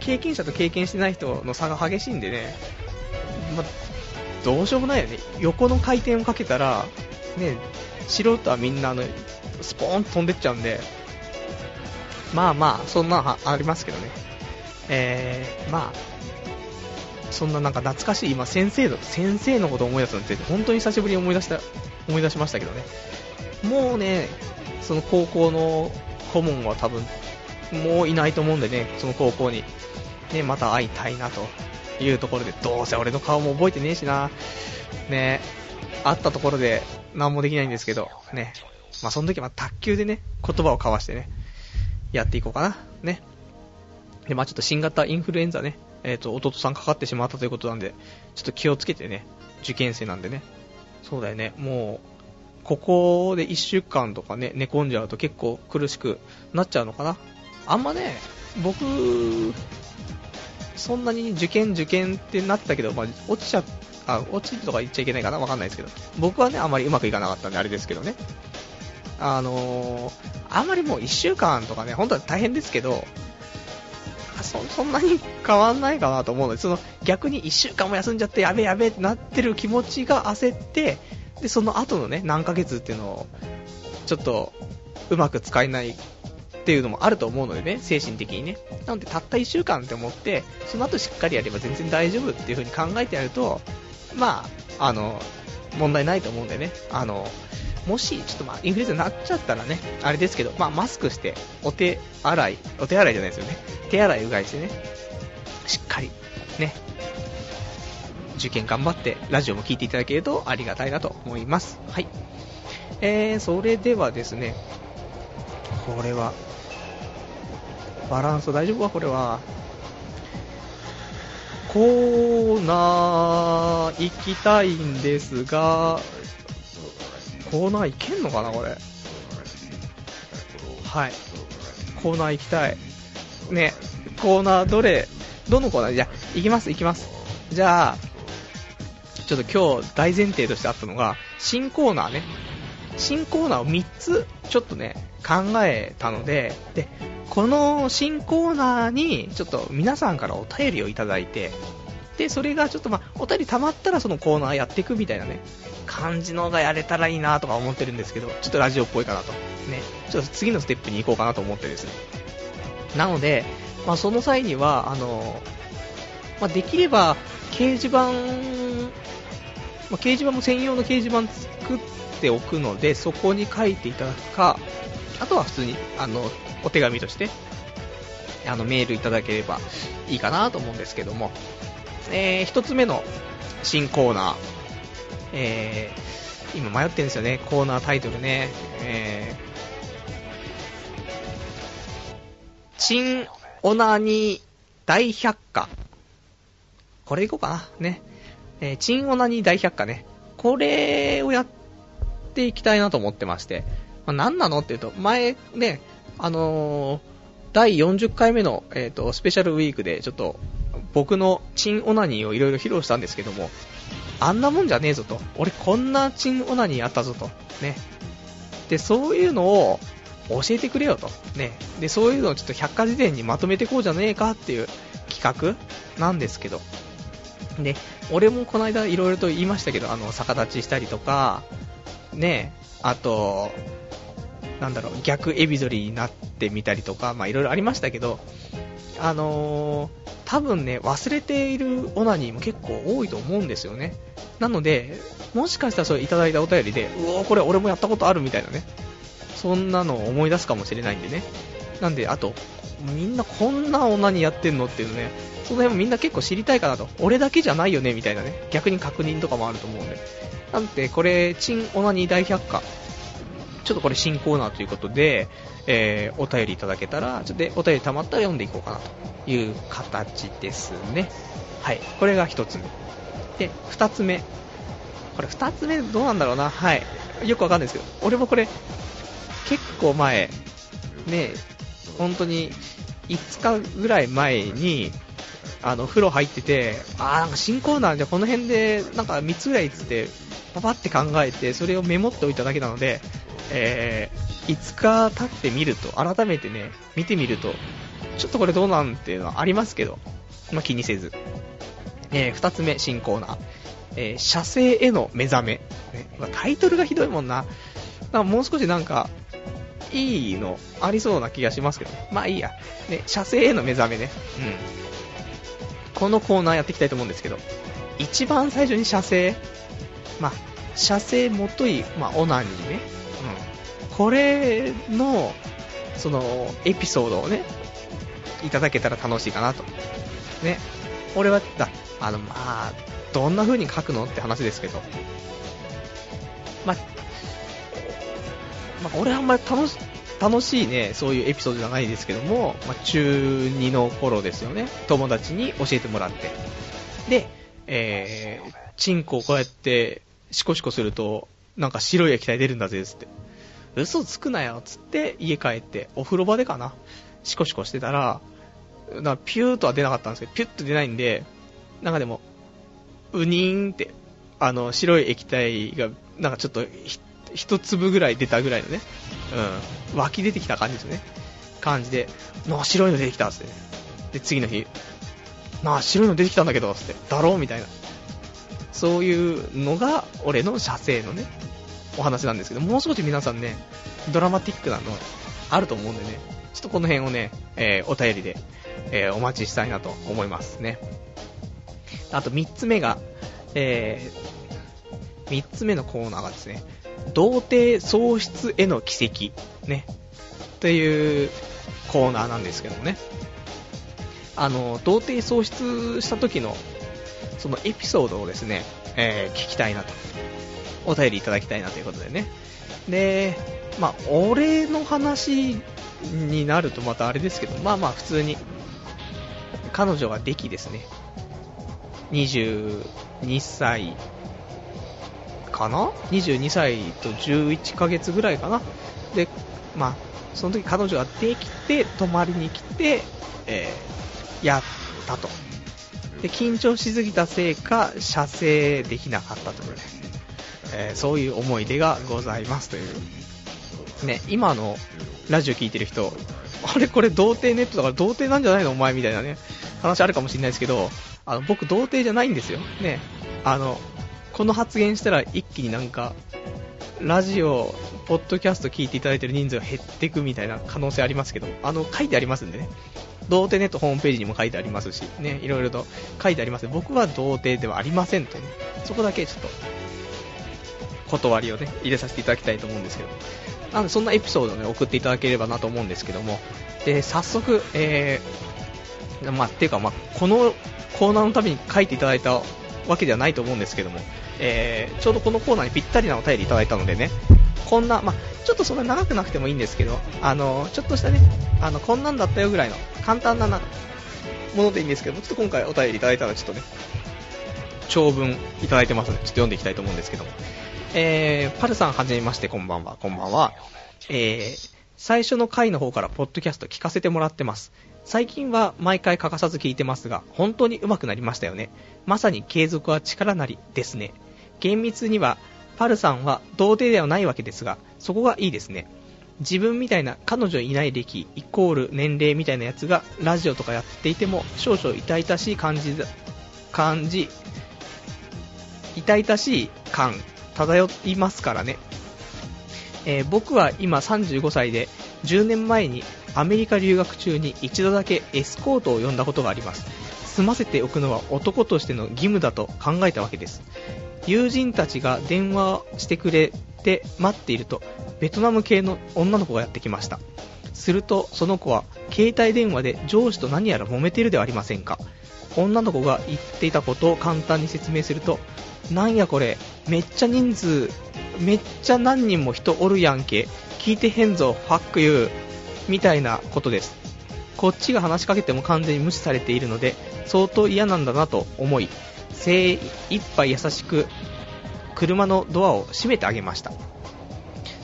経験者と経験してない人の差が激しいんでね、ま、どうしようもないよね。横の回転をかけたら、ね、素人はみんなあのスポーンと飛んでっちゃうんで、まあまあ、そんなのありますけどね。えー、まあ、そんななんか懐かしい、今先生の、先生のことを思い出すのって、本当に久しぶりに思い出した、思い出しましたけどね。もうね、その高校の顧問は多分、もういないと思うんでね、その高校に、ね、また会いたいなというところで、どうせ俺の顔も覚えてねえしな、ね、会ったところで何もできないんですけど、ね。まあ、その時は卓球でね、言葉を交わしてね、やっていこうかな。ね。で、まあ、ちょっと新型インフルエンザね、え、ー、と、弟さんかかってしまったということなんで、ちょっと気をつけてね、受験生なんでね。そうだよね、もう、ここで1週間とかね、寝込んじゃうと結構苦しくなっちゃうのかな。あんまね、僕、そんなに受験受験ってなってたけど、まあ、落ちちゃあ、落ちるとか言っちゃいけないかなわかんないですけど。僕はね、あまりうまくいかなかったんで、あれですけどね。あのー、あんまりもう1週間とかね、本当は大変ですけど、そそんなに変わんないかなと思うので、その逆に1週間も休んじゃってやべやべってなってる気持ちが焦って、で、その後のね、何ヶ月っていうのを、ちょっと、うまく使えないっていうのもあると思うのでね、精神的にね。なので、たった1週間って思って、その後しっかりやれば全然大丈夫っていう風に考えてやると、まあ、あの、問題ないと思うんでね、あの、もし、ちょっとまあ、インフルエンザになっちゃったらね、あれですけど、まあ、マスクして、お手洗い、お手洗いじゃないですよね、手洗いうがいしてね、しっかり、ね、受験頑張って、ラジオも聞いていただけるとありがたいなと思います。はい。えー、それではですね、これは。バランス大丈夫か？これは。コーナー行きたいんですが、コーナー行けんのかなこれ。はい。コーナー行きたい。ね、コーナーどれ、どのコーナー？じゃ、行きます、行きます。じゃあ、ちょっと今日大前提としてあったのが、新コーナーね。新コーナーを3つ、ちょっとね、考えたので、で、この新コーナーに、ちょっと皆さんからお便りをいただいて、で、それがちょっとまあ、お便り溜まったらそのコーナーやっていくみたいなね、感じのがやれたらいいなとか思ってるんですけど、ちょっとラジオっぽいかなと。ね、ちょっと次のステップに行こうかなと思ってですね。なので、まあ、その際には、あの、まあ、できれば、掲示板、まあ、掲示板も専用の掲示板作っておくので、そこに書いていただくか、あとは普通に、あの、お手紙として、あの、メールいただければいいかなと思うんですけども、えー、一つ目の新コーナー、えー、今迷ってるんですよね、コーナータイトルね、えー、新オナニー大百科。これいこうかな。ね。えー、チンオナニー大百科ね。これをやっていきたいなと思ってまして。まあ、何なのっていうと、前ね、あのー、第40回目の、えっ、ー、と、スペシャルウィークで、ちょっと、僕のチンオナニーをいろいろ披露したんですけども、あんなもんじゃねえぞと。俺こんなチンオナニーあったぞと。ね。で、そういうのを、教えてくれよと。ね。で、そういうのをちょっと百科事典にまとめてこうじゃねえかっていう企画なんですけど。で、俺もこの間いろいろと言いましたけど、あの、逆立ちしたりとか、ね、あと、なんだろう、逆エビゾリになってみたりとか、まあいろいろありましたけど、あのー、多分ね、忘れているオナニーも結構多いと思うんですよね。なので、もしかしたらそれいただいたお便りで、うおこれ俺もやったことあるみたいなね、そんなのを思い出すかもしれないんでね。なんで、あと、みんなこんな女にやってんのっていうのね、その辺もみんな結構知りたいかなと。俺だけじゃないよね、みたいなね。逆に確認とかもあると思うんで。なんで、これ、チンオナニー大百科。ちょっとこれ新コーナーということで、えー、お便りいただけたら、ちょっとお便り溜まったら読んでいこうかなという形ですね。はい。これが一つ目。で、二つ目。これ二つ目どうなんだろうな。はい。よくわかんないですけど、俺もこれ、結構前、ね、本当に5日ぐらい前に、あの、風呂入ってて、あーなんか新コーナーじゃこの辺で、なんか3つぐらいつって、パパって考えて、それをメモっておいただけなので、えー、5日経ってみると、改めてね、見てみると、ちょっとこれどうなんていうのはありますけど、まあ、気にせず。えー、2つ目、新コーナー。えー、射精への目覚め。ね、タイトルがひどいもんな。なもう少しなんか、いいのありそうな気がしますけどね。まあいいや。ね、射精への目覚めね。うん。このコーナーやっていきたいと思うんですけど、一番最初に射精まあ、射精もとい、まあ、オナニーね。うん。これの、その、エピソードをね、いただけたら楽しいかなと。ね。俺は、だ、あの、まあ、どんな風に書くのって話ですけど、まあ、まあ、俺はあんまり楽し楽しいね、そういうエピソードじゃないですけども、まあ、中2の頃ですよね。友達に教えてもらって。で、えー、チンコをこうやってシコシコすると、なんか白い液体出るんだぜ、つって。嘘つくなよっ、つって家帰って、お風呂場でかな。シコシコしてたら、なんかピューとは出なかったんですけど、ピュッと出ないんで、なんかでも、うにーんって、あの、白い液体が、なんかちょっと一粒ぐらい出たぐらいのね、うん、湧き出てきた感じですね。感じで、なあ、白いの出てきたっつって。で、次の日、なあ、白いの出てきたんだけどっ、つって、だろうみたいな。そういうのが、俺の射精のね、お話なんですけど、もう少し皆さんね、ドラマティックなのあると思うんでね、ちょっとこの辺をね、えー、お便りで、えー、お待ちしたいなと思いますね。あと3つ目が、えー、3つ目のコーナーがですね、童貞喪失への奇跡、ね、っていうコーナーなんですけどもね。あの、童貞喪失した時の、そのエピソードをですね、えー、聞きたいなとお便りいただきたいなということでね。で、まあ、俺の話になるとまたあれですけど、まあまあ普通に、彼女ができですね、22歳かな ?22 歳と11ヶ月ぐらいかな？で、まあ、その時彼女ができて、泊まりに来て、えー、やったと。で、緊張しすぎたせいか、射精できなかったというね、えー、そういう思い出がございますという。ね、今のラジオ聞いてる人、あれこれ童貞ネットだから童貞なんじゃないの？お前みたいなね、話あるかもしれないですけど、あの、僕童貞じゃないんですよ。ね、あの、この発言したら一気になんか、ラジオ、ポッドキャスト聞いていただいてる人数が減っていくみたいな可能性ありますけど、あの、書いてありますんでね。童貞ネットホームページにも書いてありますし、ね、いろいろと書いてあります。僕は童貞ではありませんとね、そこだけちょっと、断りをね、入れさせていただきたいと思うんですけど。なので、そんなエピソードをね、送っていただければなと思うんですけども、で、早速、えー、まあ、ていうか、まあ、このコーナーのために書いていただいたわけではないと思うんですけども、えー、ちょうどこのコーナーにぴったりなお便りいただいたのでね、こんな、まあ、ちょっとそんな長くなくてもいいんですけど、あの、ちょっとしたね、あの、こんなんだったよぐらいの簡単なものでいいんですけど、ちょっと今回お便りいただいたので、ちょっとね、長文いただいてますので、ちょっと読んでいきたいと思うんですけども。えー、パルさんはじめまして、こんばんは、こんばんは。えー、最初の回の方からポッドキャスト聞かせてもらってます。最近は毎回欠かさず聞いてますが、本当に上手くなりましたよね。まさに継続は力なりですね。厳密には、パルさんは童貞ではないわけですが、そこがいいですね。自分みたいな彼女いない歴イコール年齢みたいなやつがラジオとかやっていても少々痛々しい感じ、感じ、痛々しい感漂いますからね。えー、僕は今35歳で10年前にアメリカ留学中に一度だけエスコートを呼んだことがあります。済ませておくのは男としての義務だと考えたわけです。友人たちが電話してくれて待っているとベトナム系の女の子がやってきました。するとその子は携帯電話で上司と何やら揉めているではありませんか。女の子が言っていたことを簡単に説明するとなんやこれめっちゃ人数めっちゃ何人も人おるやんけ聞いてへんぞファックユーみたいなことです。こっちが話しかけても完全に無視されているので、相当嫌なんだなと思い、精一杯優しく車のドアを閉めてあげました。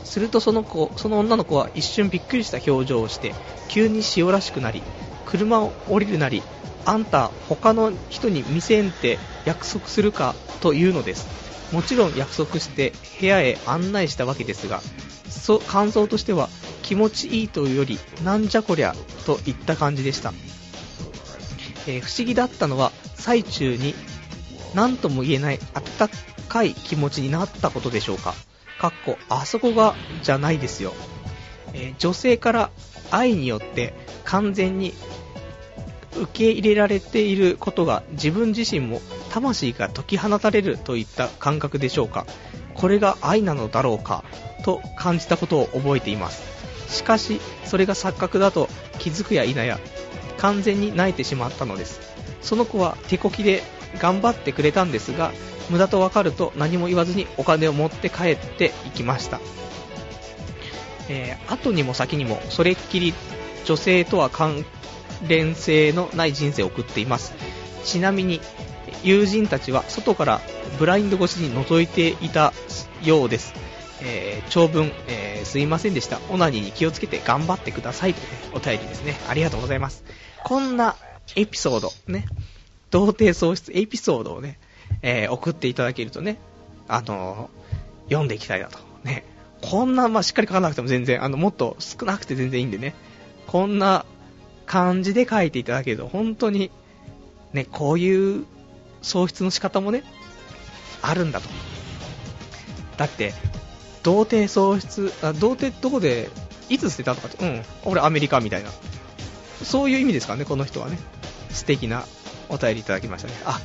するとその子、その女の子は一瞬びっくりした表情をして、急に塩らしくなり、車を降りるなり、あんた他の人に見せんって約束するかというのです。もちろん約束して部屋へ案内したわけですが、そ感想としては気持ちいいというよりなんじゃこりゃといった感じでした、えー、不思議だったのは最中に何とも言えない温かい気持ちになったことでしょうか。かっこあそこがじゃないですよ、えー、女性から愛によって完全に受け入れられていることが自分自身も魂が解き放たれるといった感覚でしょうか。これが愛なのだろうかと感じたことを覚えています。しかしそれが錯覚だと気づくや否や完全に泣いてしまったのです。その子は手こきで頑張ってくれたんですが無駄と分かると何も言わずにお金を持って帰っていきました、えー、後にも先にもそれっきり女性とは関連性のない人生を送っていますちなみに友人たちは外からブラインド越しに覗いていたようですえー、長文、えー、すいませんでした。オナニーに気をつけて頑張ってくださいという、ね、お便りですね。ありがとうございます。こんなエピソード、ね、童貞喪失エピソードをね、えー、送っていただけるとね、あのー、読んでいきたいなと。ね。こんな、まあ、しっかり書かなくても全然、あの、もっと少なくて全然いいんでね。こんな感じで書いていただけると、本当に、ね、こういう喪失の仕方もね、あるんだと。だって、童貞喪失、あ童貞どこで、いつ捨てたとかって、うん、俺アメリカみたいな。そういう意味ですかね、この人はね。素敵なお便りいただきましたね。あ、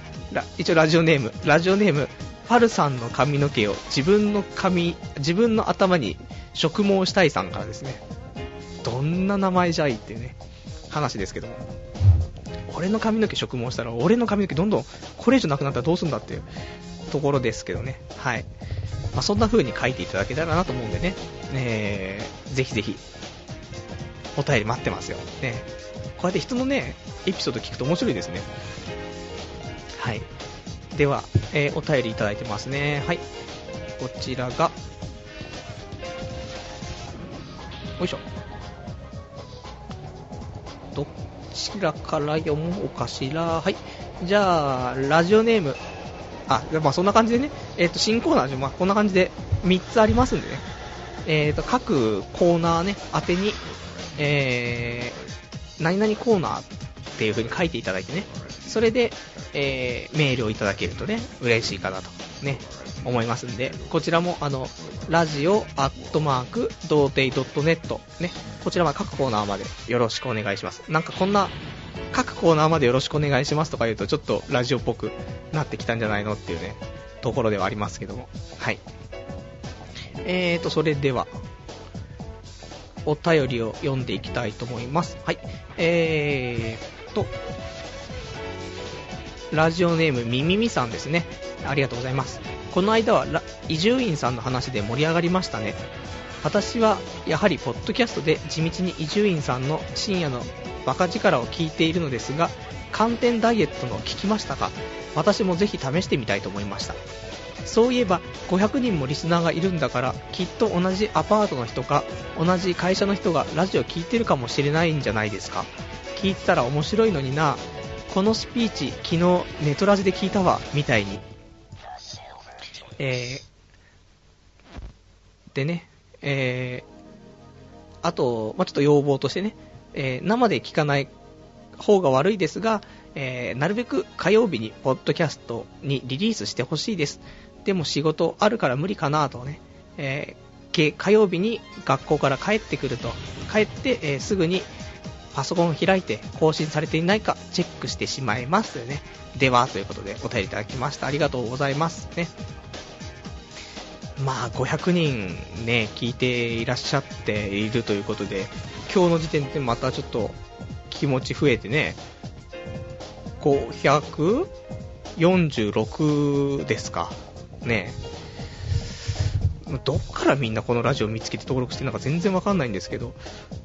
一応ラジオネーム、ラジオネーム、パルさんの髪の毛を自分の髪、自分の頭に植毛したいさんからですね。どんな名前じゃいってね、話ですけども。俺の髪の毛植毛したら、俺の髪の毛どんどんこれ以上なくなったらどうすんだっていうところですけどね。はい。まあ、そんな風に書いていただけたらなと思うんでね、えー、ぜひぜひ、お便り待ってますよ。ね。こうやって人のね、エピソード聞くと面白いですね。はい。では、えー、お便りいただいてますね。はい。こちらが、よいしょ。どちらから読もうかしら。はい。じゃあ、ラジオネーム。あ、まあそんな感じでね、えっ、ー、と、新コーナーで、まあこんな感じで3つありますんでね。えっ、ー、と、各コーナーね、宛てに、えー、何々コーナーっていう風に書いていただいてね。それで、えー、メールをいただけるとね、嬉しいかなと、ね、思いますんで、こちらも、あの、ラジオアットマーク、童貞 .net、ね、こちらは各コーナーまでよろしくお願いします。なんかこんな、各コーナーまでよろしくお願いしますとか言うと、ちょっとラジオっぽくなってきたんじゃないのっていうね、ところではありますけども。はい。えーと、それでは、お便りを読んでいきたいと思います。はい。えーと、ラジオネームみみみさんですね。ありがとうございます。この間は伊集院さんの話で盛り上がりましたね。私はやはりポッドキャストで地道に伊集院さんの深夜のバカ力を聞いているのですが、寒天ダイエットの聞きましたか？私もぜひ試してみたいと思いました。そういえば500人もリスナーがいるんだからきっと同じアパートの人か同じ会社の人がラジオ聞いてるかもしれないんじゃないですか？聞いてたら面白いのになこのスピーチ、昨日ネトラジで聞いたわ、みたいに。えー、でね、えー、あと、まあ、ちょっと要望としてね、えー、生で聞かない方が悪いですが、えー、なるべく火曜日にポッドキャストにリリースしてほしいです。でも仕事あるから無理かなとね、えー、火曜日に学校から帰ってくると、帰って、え、すぐにパソコンを開いて更新されていないかチェックしてしまいますというね。では、ということでお便りいただきました。ありがとうございますね。まあ、500人ね、聞いていらっしゃっているということで、今日の時点でまたちょっと気持ち増えてね、546ですか。ねどっからみんなこのラジオを見つけて登録してるのか全然わかんないんですけど、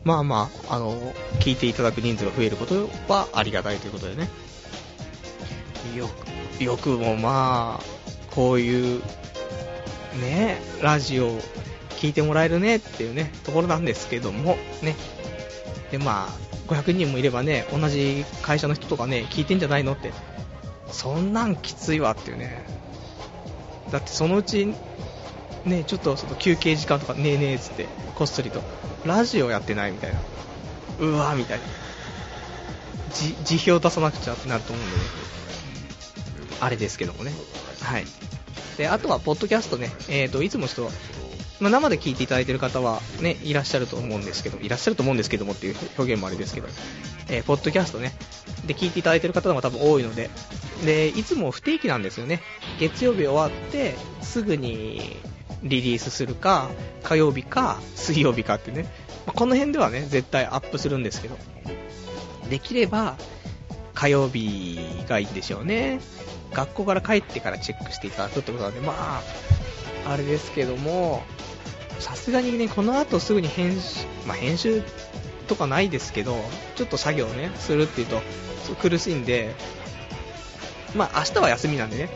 まあまあ、あの、聞いていただく人数が増えることはありがたいということでね。よく、よくもまあ、こういう、ね、ラジオを聞いてもらえるねっていうね、ところなんですけども、ね。で、まあ、500人もいればね、同じ会社の人とかね、聞いてんじゃないのって、そんなんきついわっていうね。だってそのうちね、ちょっとその休憩時間とかねえねえっつってこっそりとラジオやってないみたいな。うわみたいな。辞表出さなくちゃってなると思うんでね。あれですけどもね。はい。であとはポッドキャストね。えーといつもちょっとまあ、生で聞いていただいてる方はねいらっしゃると思うんですけどいらっしゃると思うんですけどもっていう表現もあれですけど、えー、ポッドキャストね。で聞いていただいてる方も多分多いので。でいつも不定期なんですよね。月曜日終わってすぐにリリースするか、火曜日か、水曜日かってね、まあ、この辺ではね、絶対アップするんですけど、できれば、火曜日がいいんでしょうね。学校から帰ってからチェックしていただくってことなんで、まあ、あれですけども、さすがにね、この後すぐに編集、まあ、編集とかないですけど、ちょっと作業ね、するっていうと、苦しいんで、まあ、明日は休みなんでね、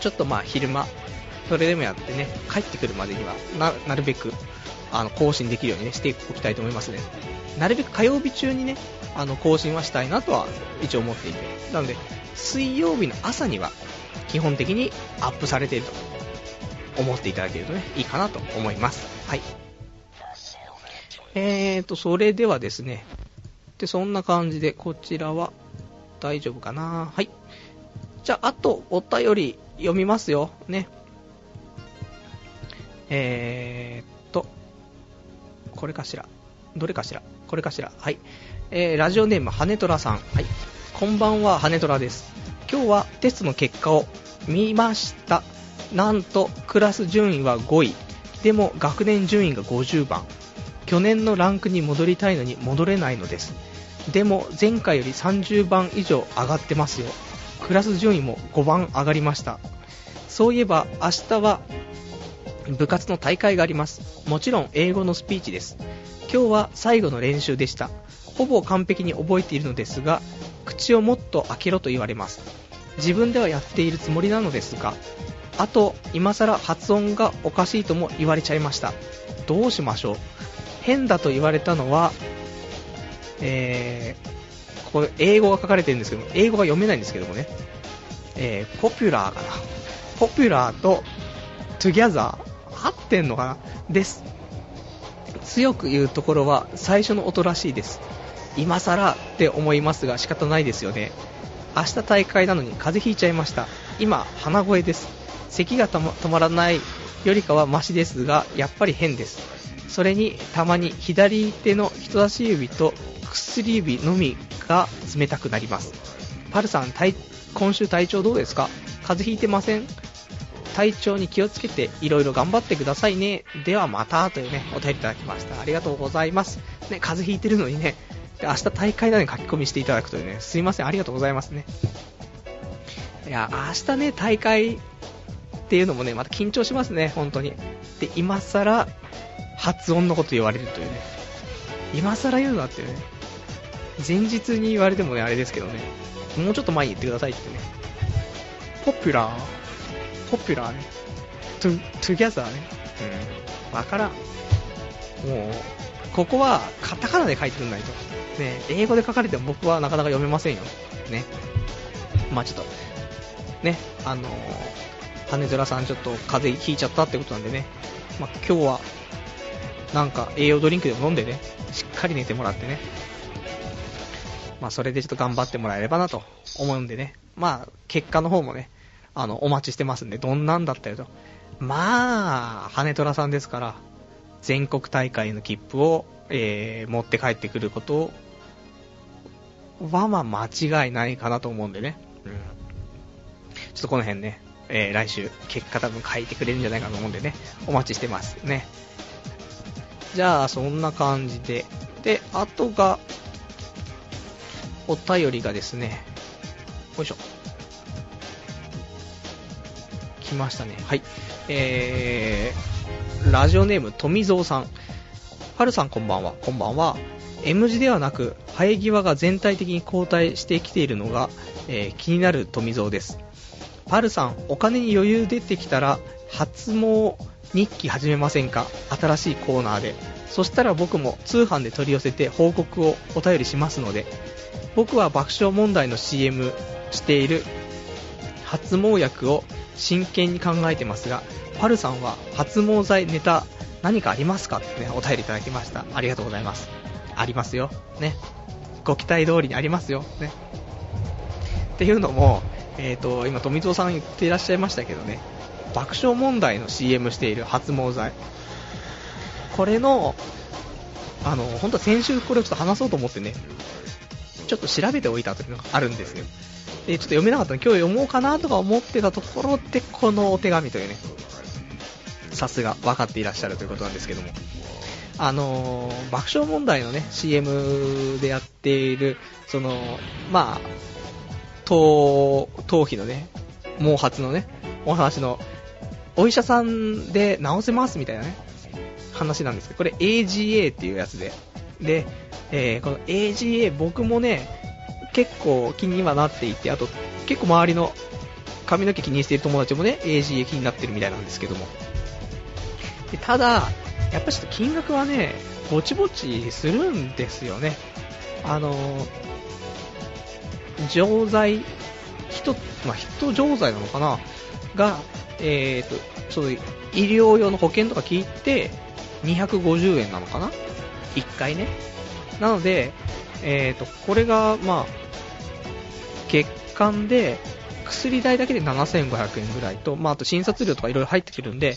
ちょっとまあ、昼間、それでもやってね、帰ってくるまでには、な、なるべく、あの、更新できるようにね、しておきたいと思いますね。なるべく火曜日中にね、あの、更新はしたいなとは、一応思っていて。なので、水曜日の朝には、基本的にアップされていると、思っていただけるとね、いいかなと思います。はい。えーと、それではですね、で、そんな感じで、こちらは、大丈夫かなはい。じゃあ、あと、お便り読みますよ。ね。えー、っと、これかしら。どれかしらこれかしら。はい。えー、ラジオネーム、羽虎さん。はい。こんばんは、羽虎です。今日はテストの結果を見ました。なんと、クラス順位は5位。でも、学年順位が50番。去年のランクに戻りたいのに戻れないのです。でも、前回より30番以上上がってますよ。クラス順位も5番上がりました。そういえば、明日は部活の大会があります。もちろん英語のスピーチです。今日は最後の練習でした。ほぼ完璧に覚えているのですが、口をもっと開けろと言われます。自分ではやっているつもりなのですが、あと、今更発音がおかしいとも言われちゃいました。どうしましょう変だと言われたのは、えー、これ英語が書かれてるんですけど、英語が読めないんですけどもね、えー、ポピュラーかな。ポピュラーと together 合ってんのかな？です。強く言うところは最初の音らしいです。今更って思いますが仕方ないですよね。明日大会なのに風邪ひいちゃいました。今、鼻声です。咳が止まらないよりかはマシですが、やっぱり変です。それに、たまに左手の人差し指と薬指のみが冷たくなります。パルさん、今週体調どうですか？風邪ひいてません？体調に気をつけていろいろ頑張ってくださいね。ではまたというね、お便りいただきました。ありがとうございます。ね、風邪ひいてるのにね、明日大会なのに書き込みしていただくというね、すいません、ありがとうございますね。いや、明日ね、大会っていうのもね、また緊張しますね、本当に。で、今更、発音のこと言われるというね。今更言うなっていうね。前日に言われてもね、あれですけどね。もうちょっと前に言ってくださいってね。 popular、popular ね。 to、together ね。うん。わからん。もう、ここはカタカナで書いてくんないと。ね、英語で書かれても僕はなかなか読めませんよ。ね。まあちょっと、ね、あのー、羽面さんちょっと風邪ひいちゃったってことなんでね。まあ今日は、なんか栄養ドリンクでも飲んでね、しっかり寝てもらってね。まあそれでちょっと頑張ってもらえればなと思うんでね。まあ結果の方もね、あの、お待ちしてますんで、どんなんだったよと。まあ、羽虎さんですから、全国大会の切符を、えー、持って帰ってくることは、まあ、間違いないかなと思うんでね。うん。ちょっとこの辺ね、えー、来週、結果多分書いてくれるんじゃないかと思うんでね、お待ちしてますね。じゃあ、そんな感じで。で、あとが、お便りがですね、よいしょ。来ましたね。はい。えー、ラジオネーム、富蔵さん。はるさんこんばんは。こんばんは。M 字ではなく、生え際が全体的に後退してきているのが、えー気になる富蔵です。パルさん、お金に余裕出てきたら、発毛日記始めませんか？新しいコーナーで。そしたら僕も通販で取り寄せて報告をお便りしますので、僕は爆笑問題の CM している発毛薬を真剣に考えてますが、パルさんは発毛剤ネタ何かありますかってね、お便りいただきました。ありがとうございます。ありますよ。ね。ご期待通りにありますよ。ね。っていうのも、えっ、と、今、富蔵さん言っていらっしゃいましたけどね、爆笑問題の CM している発毛剤。これの、あの、本当は先週これをちょっと話そうと思ってね、ちょっと調べておいたというのがあるんですよ。ちょっと読めなかったの。今日読もうかなとか思ってたところで、このお手紙というね、さすが分かっていらっしゃるということなんですけども。あのー爆笑問題のね、CM でやっている、その、まあ、頭、頭皮のね、毛髪のね、お話の、お医者さんで治せますみたいなね、話なんですけど、これ AGA っていうやつで、で、えーこの AGA 僕もね、結構気にはなっていて、あと結構周りの髪の毛気にしている友達もね、AGA 気になってるみたいなんですけども。でただ、やっぱちょっと金額はね、ぼちぼちするんですよね。あのー、錠剤、人、まあ、人錠剤なのかな？が、えーと、そう医療用の保険とか聞いて、250円なのかな ?1 回ね。なので、えーと、これが、まあ、月間で、薬代だけで7500円ぐらいと、まあ、あと診察料とかいろいろ入ってくるんで、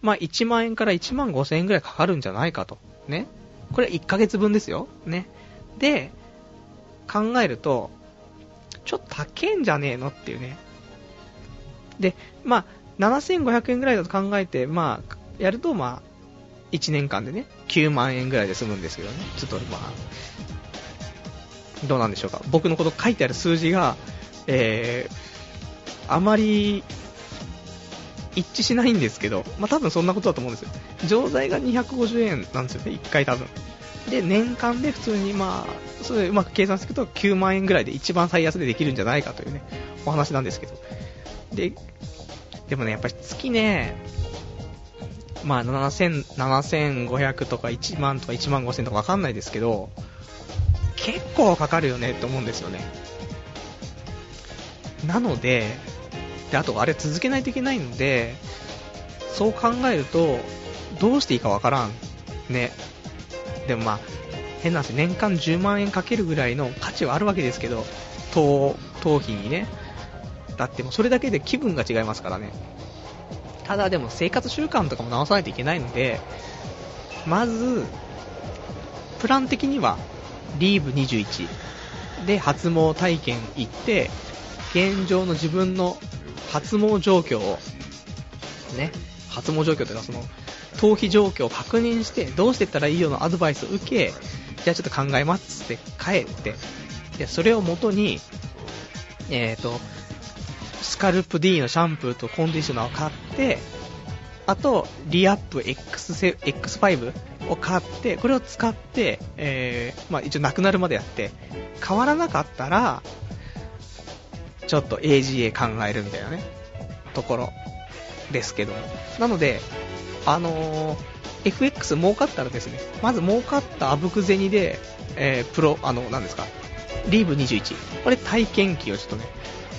まあ、1万円から1万5000円ぐらいかかるんじゃないかと。ね。これ1ヶ月分ですよ。ね。で、考えると、ちょっと高えんじゃねえのっていうね。で、まあ、7500円ぐらいだと考えて、まあ、やると、まあ、1年間でね、9万円ぐらいで済むんですけどね。ちょっと、まあ、どうなんでしょうか。僕のこと書いてある数字が、えー、あまり、一致しないんですけど、まあ、多分そんなことだと思うんですよ。錠剤が250円なんですよね、1回多分。で、年間で普通にまあ、それうまく計算していくと9万円ぐらいで一番最安でできるんじゃないかというね、お話なんですけど。で、でもね、やっぱり月ね、まあ7000、7500とか1万とか1万5000とかわかんないですけど、結構かかるよねって思うんですよね。なので、で、あとあれ続けないといけないので、そう考えると、どうしていいかわからん。ね。でもまあ、変なんすよ。年間10万円かけるぐらいの価値はあるわけですけど、頭、頭皮にね。だってもうそれだけで気分が違いますからね。ただでも生活習慣とかも直さないといけないので、まず、プラン的には、リーブ21で発毛体験行って、現状の自分の発毛状況を、ね、発毛状況というのはその、頭皮状況を確認して、どうしていったらいいよのアドバイスを受け、じゃあちょっと考えますって帰って、で、それをもとに、えっ、ー、と、スカルプ D のシャンプーとコンディショナーを買って、あと、リアップ X5 を買って、これを使って、えー、まあ一応なくなるまでやって、変わらなかったら、ちょっと AGA 考えるみたいなね、ところですけども。なので、あのー、FX 儲かったらですね、まず儲かったあぶく銭で、えー、プロ、あの、なんですか、リーブ21。これ体験記をちょっとね、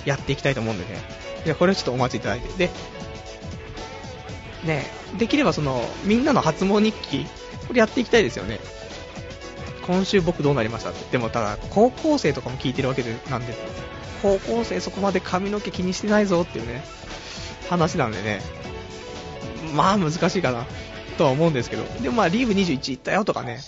やっていきたいと思うんでね。じゃこれをちょっとお待ちいただいて。で、ね、できればその、みんなの発毛日記、これやっていきたいですよね。今週僕どうなりましたって。でもただ、高校生とかも聞いてるわけで、なんで、高校生そこまで髪の毛気にしてないぞっていうね、話なんでね、まあ難しいかな、とは思うんですけど、でもまあリーグ21行ったよとかね、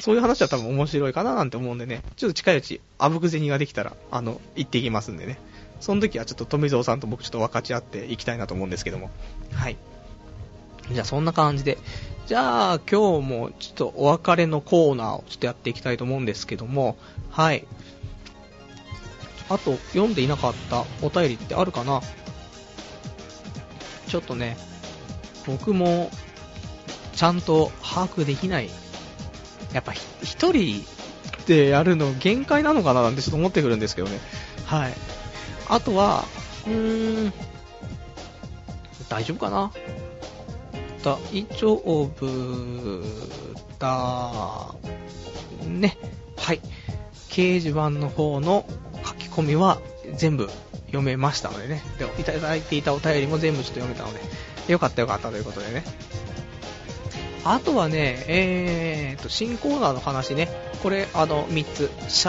そういう話は多分面白いかななんて思うんでね、ちょっと近いうち、あぶく銭ができたら、あの、行ってきますんでね、その時はちょっと富蔵さんと僕ちょっと分かち合っていきたいなと思うんですけども、はい。じゃあそんな感じで、じゃあ今日もちょっとお別れのコーナーをちょっとやっていきたいと思うんですけども、はい。あと、読んでいなかったお便りってあるかな？ちょっとね、僕も、ちゃんと把握できない。やっぱ、一人でやるの限界なのかななんてちょっと思ってくるんですけどね。はい。あとは、うーん、大丈夫かな？大丈夫だ、ね。はい。掲示板の方の書き込みは全部読めましたのでね。で、いただいていたお便りも全部ちょっと読めたので、よかったよかったということでね。あとはね、えーと、新コーナーの話ね。これ、あの、3つ。シ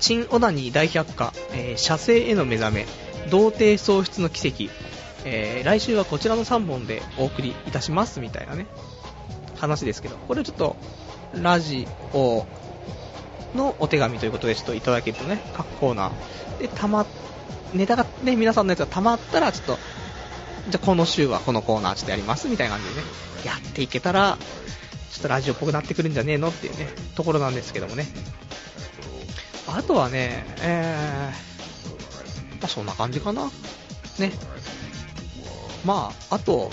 チンオナニー大百科、えー、射精への目覚め、童貞喪失の奇跡、えー、来週はこちらの3本でお送りいたしますみたいなね、話ですけど、これちょっと、ラジオのお手紙ということでちょっといただけるとね、各コーナー。で、たま、ネタがね、皆さんのやつが溜まったら、ちょっと、じゃあこの週はこのコーナーちょっとやりますみたいな感じでね、やっていけたら、ちょっとラジオっぽくなってくるんじゃねえのっていうね、ところなんですけどもね。あとはね、えー、まあそんな感じかな。ね。まあ、あと、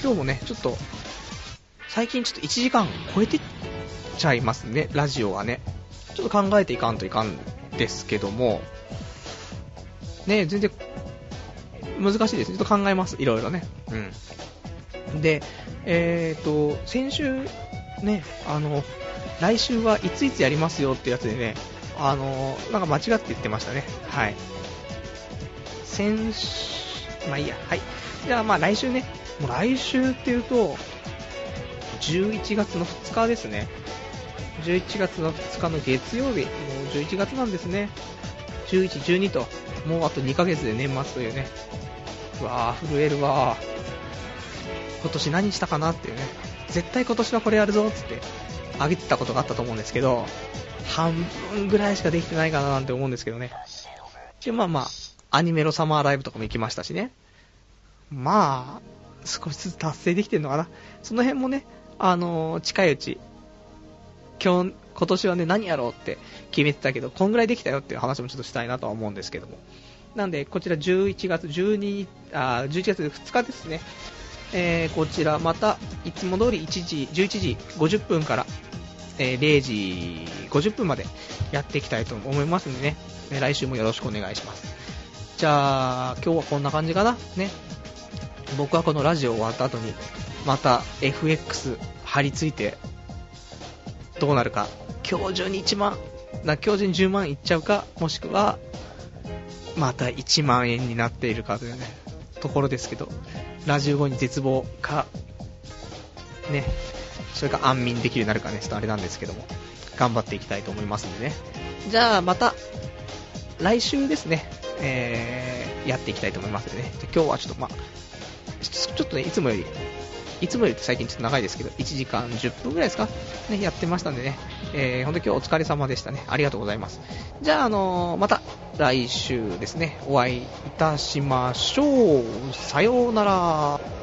今日もね、ちょっと、最近ちょっと1時間超えてっちゃいますね、ラジオはね。ちょっと考えていかんといかんですけども、ね、全然、難しいです。ちょっと考えます、いろいろね。うん。で、えーと、先週、ね、あの、来週はいついつやりますよってやつでね、あの、なんか間違って言ってましたね。はい。先週、まあいいや、はい。じゃあまあ来週ね、もう来週っていうと、11月の2日ですね。11月の2日の月曜日、もう11月なんですね。11、12と、もうあと2ヶ月で年末というね。うわぁ、震えるわぁ今年何したかなっていうね。絶対今年はこれやるぞっつって、あげてたことがあったと思うんですけど、半分ぐらいしかできてないかななんて思うんですけどね。で、まあまあ、アニメのサマーライブとかも行きましたしね。まあ、少しずつ達成できてるのかな。その辺もね、あのー、近いうち、今日、今年はね、何やろうって決めてたけど、こんぐらいできたよっていう話もちょっとしたいなとは思うんですけども。なんで、こちら11月12あ11月2日ですね。えー、こちらまたいつも通り1時11時50分から、えー、0時50分までやっていきたいと思いますんでね、来週もよろしくお願いします。じゃあ、今日はこんな感じかな？ね。僕はこのラジオ終わった後に、また FX 張り付いて、どうなるか。今日中に1万、な今日中に10万いっちゃうか、もしくは、また1万円になっているかというね、ところですけど、ラジオ後に絶望か、ね、それか安眠できるようになるかね、ちょっとあれなんですけども、頑張っていきたいと思いますんでね。じゃあまた、来週ですね、えー、やっていきたいと思いますのでね。今日はちょっとまあ、ちょっとね、いつもより、いつもより最近ちょっと長いですけど、1時間10分ぐらいですか？ね、やってましたんでね、えー、ほんと今日お疲れ様でしたね。ありがとうございます。じゃあ、あのー、また来週ですね、お会いいたしましょう。さようなら。